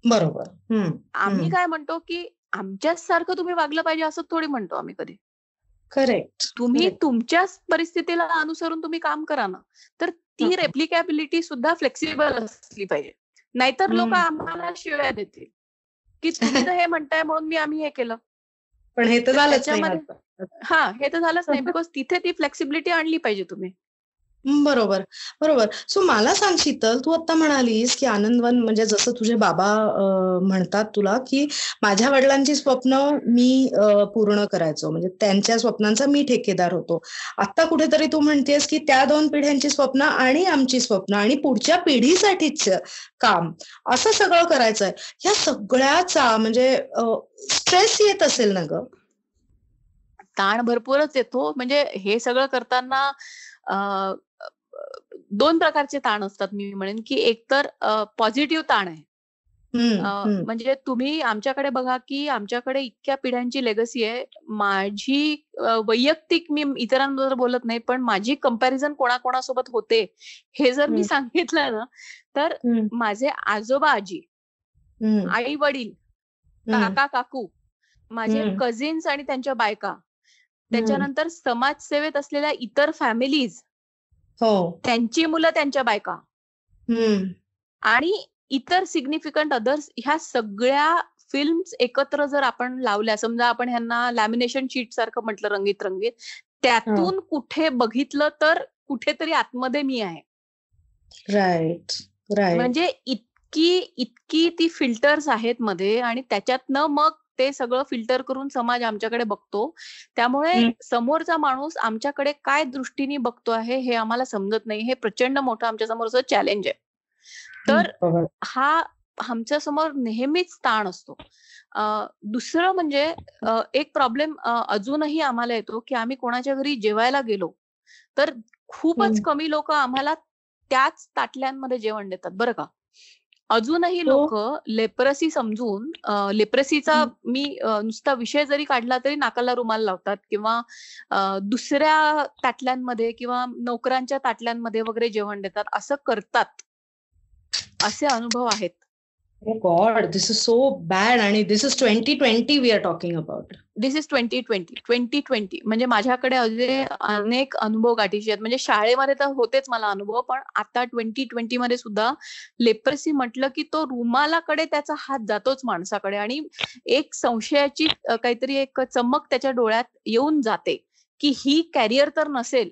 बरोबर. आम्ही काय म्हणतो की आमच्याच सारखं तुम्ही वागलं पाहिजे असं थोडी म्हणतो आम्ही कधी. करेक्ट तुम्ही तुमच्याच परिस्थितीला अनुसरून तुम्ही काम करा ना. तर ती रेप्लिकॅबिलिटी सुद्धा फ्लेक्सिबल असली पाहिजे. नाहीतर लोक आम्हाला शिवाय देतील. की तुम्ही हे म्हणताय म्हणून मी आम्ही हे केलं. पण हे तर झालंच हा हे तर झालंच नाही बिकॉज तिथे ती फ्लेक्सिबिलिटी आणली पाहिजे तुम्ही. बरोबर, बरोबर. सो मला सांग शीतल, तू आता म्हणालीस, की आनंदवन म्हणजे जसं तुझे बाबा म्हणतात तुला, की माझ्या वडिलांची स्वप्न मी पूर्ण करायचो. म्हणजे त्यांच्या स्वप्नांचा मी ठेकेदार होतो. आता कुठेतरी तू म्हणतेस, की त्या दोन पिढ्यांची स्वप्न आणि आमची स्वप्न आणि पुढच्या पिढीसाठीच काम, असं सगळं करायचंय. ह्या सगळ्याचा म्हणजे स्ट्रेस येत असेल ना ग? ताण भरपूरच येतो. म्हणजे हे सगळं करताना दोन प्रकारचे ताण असतात मी म्हणेन की एक तर पॉझिटिव्ह ताण आहे. म्हणजे तुम्ही आमच्याकडे बघा की आमच्याकडे इतक्या पिढ्यांची लेगसी आहे. माझी वैयक्तिक मी इतरांबरोबर बोलत नाही पण माझी कंपॅरिझन कोणाकोणासोबत होते हे जर मी सांगितलं ना तर माझे आजोबा आजी आई वडील काका काकू माझे कझिन्स आणि त्यांच्या बायका त्याच्यानंतर समाजसेवेत असलेल्या इतर फॅमिलीज हो. त्यांची मुलं त्यांच्या बायका. आणि इतर सिग्निफिकंट अदर्स ह्या सगळ्या फिल्म्स एकत्र जर आपण लावल्या समजा आपण ह्यांना लॅमिनेशन शीट सारखं म्हटलं रंगीत रंगीत त्यातून कुठे बघितलं तर कुठेतरी आतमध्ये मी आहे. राईट राईट म्हणजे इतकी इतकी ती फिल्टर्स आहेत मध्ये आणि त्याच्यातनं मग ते सगळं फिल्टर करून समाज आमच्याकडे बघतो. त्यामुळे समोरचा माणूस आमच्याकडे काय दृष्टीने बघतो आहे हे आम्हाला समजत नाही. हे प्रचंड मोठं आमच्या समोरचं चॅलेंज आहे. तर हा आमच्यासमोर नेहमीच ताण असतो. दुसरं म्हणजे एक प्रॉब्लेम अजूनही आम्हाला येतो की आम्ही कोणाच्या घरी जेवायला गेलो तर खूपच कमी लोक आम्हाला त्याच ताटल्यांमध्ये जेवण देतात. बरं का? अजूनही हो. लोक लेप्रसी समजून लेप्रसीचा मी नुसता विषय जरी काढला तरी नाकाला रुमाल लावतात किंवा दुसऱ्या ताटल्यांमध्ये किंवा नोकरांच्या ताटल्यांमध्ये वगैरे जेवण देतात असं करतात. असे अनुभव आहेत. God this is so bad आणि this is twenty twenty we are talking about this is twenty twenty twenty twenty म्हणजे माझ्याकडे असे अनेक अनुभव गाठीचे आहेत. म्हणजे शाळेमध्ये तर होतेच मला अनुभव पण आता ट्वेंटी ट्वेंटी मध्ये सुद्धा लेप्रसी म्हटलं की तो रुमालाकडे त्याचा हात जातोच माणसाकडे आणि एक संशयाची काहीतरी एक चमक त्याच्या डोळ्यात येऊन जाते की ही कॅरियर तर नसेल.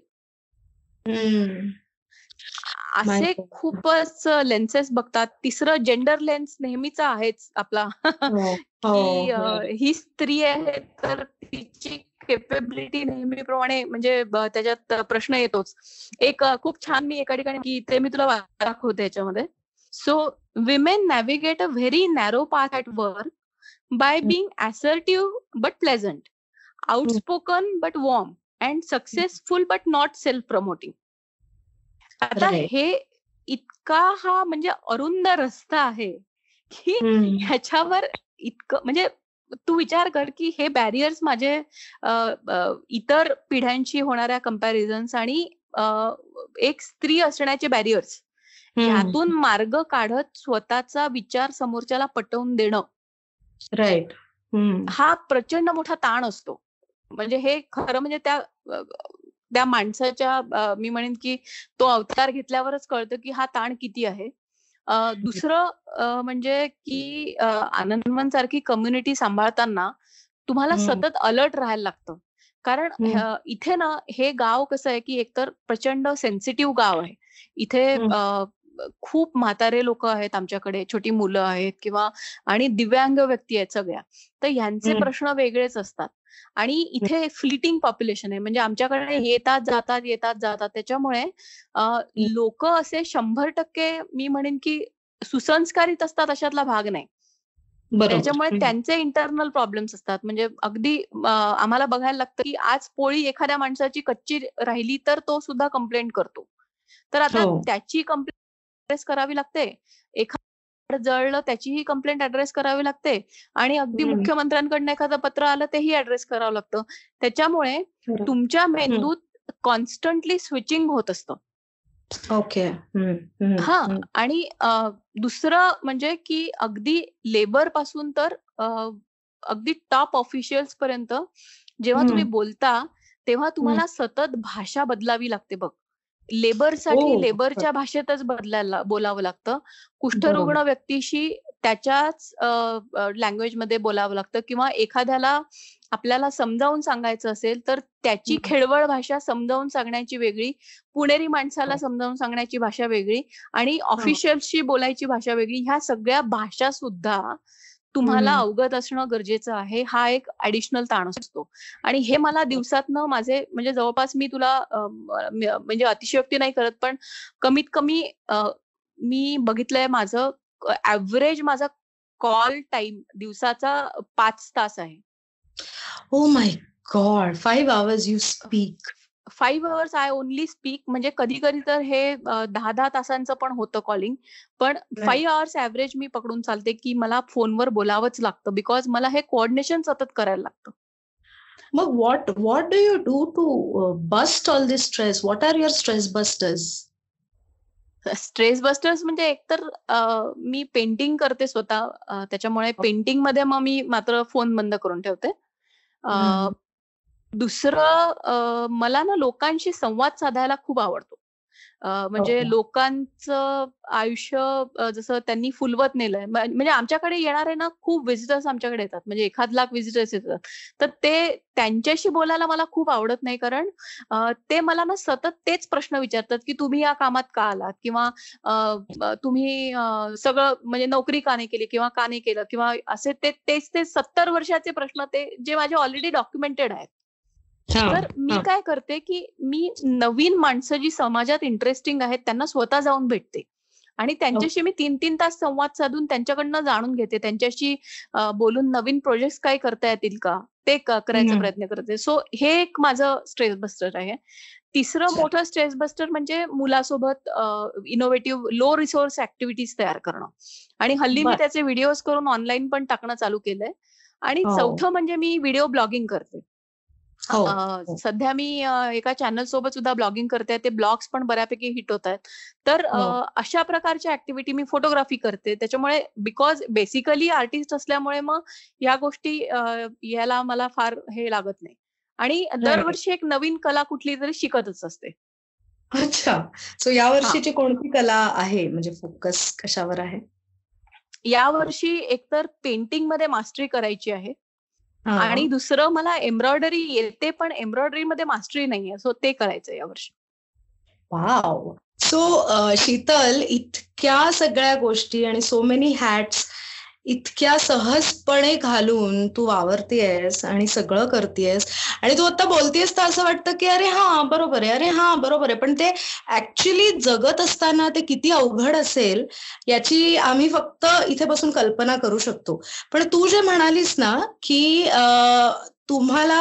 असे खूपच लेन्सेस बघतात. तिसरं जेंडर लेन्स नेहमीचा आहेच आपला. हो, हो, की हो. ही स्त्री आहे तर तिची केपेबिलिटी नेहमीप्रमाणे म्हणजे त्याच्यात प्रश्न येतोच. एक खूप छान मी एका ठिकाणी की ते मी तुला दाखवते याच्यामध्ये. So women navigate a very narrow path at work by being assertive but pleasant outspoken but warm and successful but not self promoting आता हे इतका हा म्हणजे अरुंद रस्ता आहे की ह्याच्यावर इतकं म्हणजे तू विचार कर की हे बॅरियर्स माझे इतर पिढ्यांशी होणाऱ्या कम्पॅरिझन्स आणि एक स्त्री असण्याचे बॅरियर्स ह्यातून मार्ग काढत स्वतःचा विचार समोरच्याला पटवून देणं. राईट हा प्रचंड मोठा ताण असतो. म्हणजे हे खरं म्हणजे त्या त्या माणसाच्या मी म्हणेन की तो अवतार घेतल्यावरच कळतं की हा ताण किती आहे. दुसरं म्हणजे की आनंदवन सारखी कम्युनिटी सांभाळताना तुम्हाला सतत अलर्ट राहायला लागतं. कारण इथे ना हे गाव कसं आहे की एकतर प्रचंड सेन्सिटिव्ह गाव आहे. इथे खूप म्हातारे लोक आहेत आमच्याकडे छोटी मुलं आहेत किंवा आणि दिव्यांग व्यक्ती आहेत सगळ्या. तर ह्यांचे प्रश्न वेगळेच असतात. आणि इथे फ्लिटिंग पॉप्युलेशन आहे. म्हणजे आमच्याकडे येतात जातात येतात जातात. त्याच्यामुळे लोक असे शंभर टक्के मी म्हणेन की सुसंस्कारित असतात अशातला भाग नाही. त्याच्यामुळे त्यांचे इंटरनल प्रॉब्लेम्स असतात. म्हणजे अगदी आम्हाला बघायला लागतं की आज पोळी एखाद्या माणसाची कच्ची राहिली तर तो सुद्धा कंप्लेंट करतो. तर आता हो. त्याची कंप्लेंट करावी लागते. एखाद जळलं त्याचीही कंप्लेंट ऍड्रेस करावी लागते. आणि अगदी मुख्यमंत्र्यांकडनं एखादं पत्र आलं तेही ऍड्रेस करावं लागतं. त्याच्यामुळे तुमच्या मेंदूत कॉन्स्टंटली स्विचिंग होत असतं. ओके. हा. आणि दुसरं म्हणजे की अगदी लेबरपासून तर अगदी टॉप ऑफिशियल्स पर्यंत जेव्हा तुम्ही बोलता तेव्हा तुम्हाला सतत भाषा बदलावी लागते बघ. लेबरसाठी लेबरच्या भाषेतच बदलायला बोलावं लागतं. कुष्ठरुग्ण व्यक्तीशी त्याच्याच लँग्वेजमध्ये बोलावं लागतं किंवा एखाद्याला आपल्याला समजावून सांगायचं असेल तर त्याची खेळवळ भाषा समजावून सांगण्याची वेगळी पुणेरी माणसाला समजावून सांगण्याची भाषा वेगळी आणि ऑफिशियल्सशी बोलायची भाषा वेगळी ह्या सगळ्या भाषा सुद्धा तुम्हाला अवगत असणं गरजेचं आहे हा एक ऍडिशनल ताण असतो. आणि हे मला दिवसातनं माझे म्हणजे जवळपास मी तुला म्हणजे अतिशयोक्ती नाही करत पण कमीत कमी मी बघितलंय माझं ऍव्हरेज माझा कॉल टाइम दिवसाचा पाच तास आहे. ओ my god five hours you speak five hours I only speak म्हणजे कधी कधी तर हे दहा दहा तासांचं पण होतं कॉलिंग पण फाईव्ह आवर्स ऍव्हरेज मी पकडून चालते की मला फोनवर बोलावंच लागतं बिकॉज मला हे कोऑर्डिनेशन सतत करायला लागतं. मग what what do you do to bust all this stress what are your stress busters stress busters म्हणजे एकतर मी पेंटिंग करते स्वतः. त्याच्यामुळे पेंटिंगमध्ये मग मी मात्र फोन बंद करून ठेवते. दुसरं मला ना लोकांशी संवाद साधायला खूप आवडतो. म्हणजे हो. लोकांचं आयुष्य जसं त्यांनी फुलवत नेलंय म्हणजे आमच्याकडे येणारे ना खूप विजिटर्स आमच्याकडे येतात. म्हणजे एखाद लाख विजिटर्स येतात. तर ते त्यांच्याशी बोलायला मला खूप आवडत नाही कारण ते मला ना सतत तेच प्रश्न विचारतात की तुम्ही या कामात का आलात? किंवा तुम्ही सगळं म्हणजे नोकरी का नाही केली? किंवा का नाही केलं? किंवा असे ते तेच ते सत्तर वर्षाचे प्रश्न ते जे माझे ऑलरेडी डॉक्युमेंटेड आहेत. तर मी काय करते की मी नवीन माणसं जी समाजात इंटरेस्टिंग आहेत त्यांना स्वतः जाऊन भेटते. आणि त्यांच्याशी मी तीन तीन तास संवाद साधून त्यांच्याकडनं जाणून घेते. त्यांच्याशी बोलून नवीन प्रोजेक्ट काय करता येतील का? ते करायचा प्रयत्न करते. सो हे एक माझं स्ट्रेस बस्टर आहे. तिसरं मोठं स्ट्रेस बस्टर म्हणजे मुलासोबत इनोव्हेटिव्ह लो रिसोर्स ऍक्टिव्हिटीज तयार करणं. आणि हल्ली मी त्याचे व्हिडिओज करून ऑनलाईन पण टाकणं चालू केलंय. आणि हो. चौथं म्हणजे मी व्हिडिओ ब्लॉगिंग करते. हो, हो. सध्या मी एका चॅनल सोबत सुद्धा ब्लॉगिंग करते ते ब्लॉग्स पण बऱ्यापैकी हिट होत आहेत. तर हो. अशा प्रकारच्या ऍक्टिव्हिटी मी फोटोग्राफी करते. त्याच्यामुळे बिकॉज बेसिकली आर्टिस्ट असल्यामुळे मग या गोष्टी याला मला फार हे लागत नाही. आणि दरवर्षी एक नवीन कला कुठली तरी शिकतच असते. अच्छा. सो या वर्षीची कोणती कला आहे? म्हणजे फोकस कशावर आहे? या वर्षी एकतर पेंटिंगमध्ये मास्टरी करायची आहे. आणि दुसरं मला एम्ब्रॉयडरी येते पण एम्ब्रॉयडरी मध्ये मास्टरी नाहीये सो ते करायचं यावर्षी वाव. सो शीतल इतक्या सगळ्या गोष्टी आणि सो मेनी हॅट्स इतक्या सहजपणे घालून तू वावरतीयस आणि सगळं करतेयस. आणि तू आता बोलतेस तर असं वाटतं की अरे हा बरोबर आहे अरे हा बरोबर आहे. पण ते ऍक्च्युली जगत असताना ते किती अवघड असेल याची आम्ही फक्त इथे बसून कल्पना करू शकतो. पण तू जे म्हणालीस ना की तुम्हाला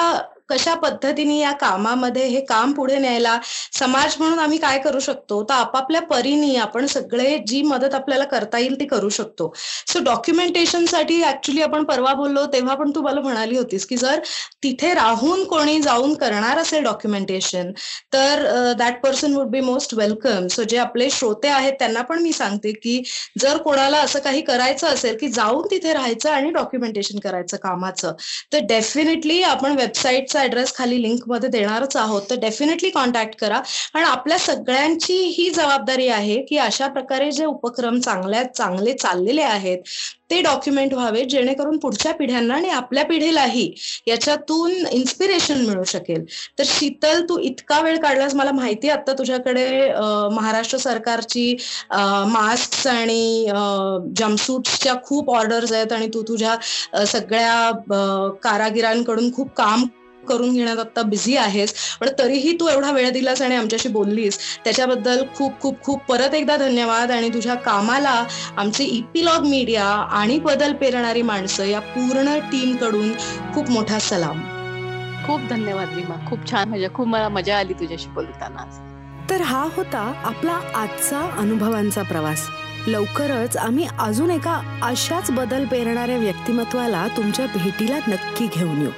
कशा पद्धतीने या कामामध्ये हे काम पुढे न्यायला समाज म्हणून आम्ही काय करू शकतो? तर आपापल्या परीने आपण सगळे जी मदत आपल्याला करता येईल ती करू शकतो. सो डॉक्युमेंटेशनसाठी ऍक्च्युली आपण परवा बोललो तेव्हा पण तू मला म्हणाली होतीस की जर तिथे राहून कोणी जाऊन करणार असेल डॉक्युमेंटेशन तर that person would be most welcome so जे आपले श्रोते आहेत त्यांना पण मी सांगते की जर कोणाला असं काही करायचं असेल की जाऊन तिथे राहायचं आणि डॉक्युमेंटेशन करायचं कामाचं तर डेफिनेटली आपण वेबसाईटचा ऍड्रेस खाली लिंकमध्ये देणारच आहोत. तर डेफिनेटली कॉन्टॅक्ट करा. आणि आपल्या सगळ्यांची ही जबाबदारी आहे की अशा प्रकारे जे उपक्रम चांगल्या चांगले चाललेले आहेत ते डॉक्युमेंट व्हावे जेणेकरून पुढच्या पिढ्यांना आणि आपल्या पिढीलाही याच्यातून इन्स्पिरेशन मिळू शकेल. तर शीतल तू इतका वेळ काढलास मला माहिती आता तुझ्याकडे महाराष्ट्र सरकारची मास्क आणि जम्पसूट्सच्या खूप ऑर्डर्स आहेत आणि तू तुझ्या सगळ्या कारागिरांकडून खूप काम करून घेण्यात आता बिझी आहेस. पण तरीही तू एवढा वेळ दिलास आणि आमच्याशी बोललीस त्याच्याबद्दल खूप खूप खूप परत एकदा धन्यवाद. आणि तुझ्या कामाला आमचे इपिलॉग मीडिया आणि बदल पेरणारी माणसं या पूर्ण टीमकडून खूप मोठा सलाम. खूप धन्यवाद रीमा. खूप छान म्हणजे खूप मला मजा आली तुझ्याशी बोलताना. तर हा होता आपला आजचा अनुभवांचा प्रवास. लवकरच आम्ही अजून एका अशाच बदल पेरणाऱ्या व्यक्तिमत्वाला तुमच्या भेटीला नक्की घेऊन येऊ.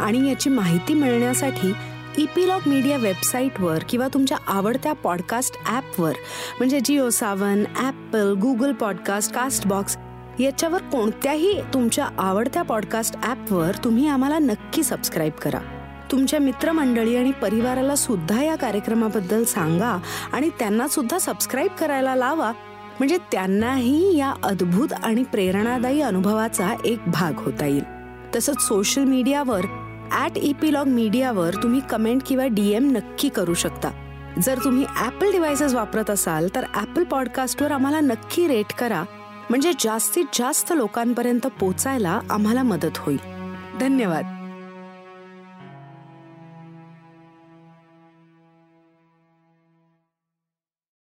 आणि याची माहिती मिळण्यासाठी इपिलॉग मीडिया वेबसाईटवर किंवा तुमच्या आवडत्या पॉडकास्ट ॲपवर म्हणजे Jio Saavn Apple Google podcast Castbox याच्यावर कोणत्याही तुमच्या आवडत्या पॉडकास्ट ॲपवर तुम्ही आम्हाला नक्की सबस्क्राईब करा. तुमच्या मित्रमंडळी आणि परिवाराला सुद्धा या कार्यक्रमाबद्दल सांगा आणि त्यांना सुद्धा सबस्क्राईब करायला लावा. म्हणजे त्यांनाही या अद्भुत आणि प्रेरणादायी अनुभवाचा एक भाग होता येईल. तसंच सोशल मीडियावर ॲट इपिलॉग मीडियावर तुम्ही कमेंट किंवा डीएम नक्की करू शकता. जर तुम्ही ॲपल डिव्हायसेस वापरत असाल तर ॲपल पॉडकास्टवर आम्हाला नक्की रेट करा. म्हणजे जास्तीत जास्त लोकांपर्यंत पोचायला आम्हाला मदत होईल. धन्यवाद.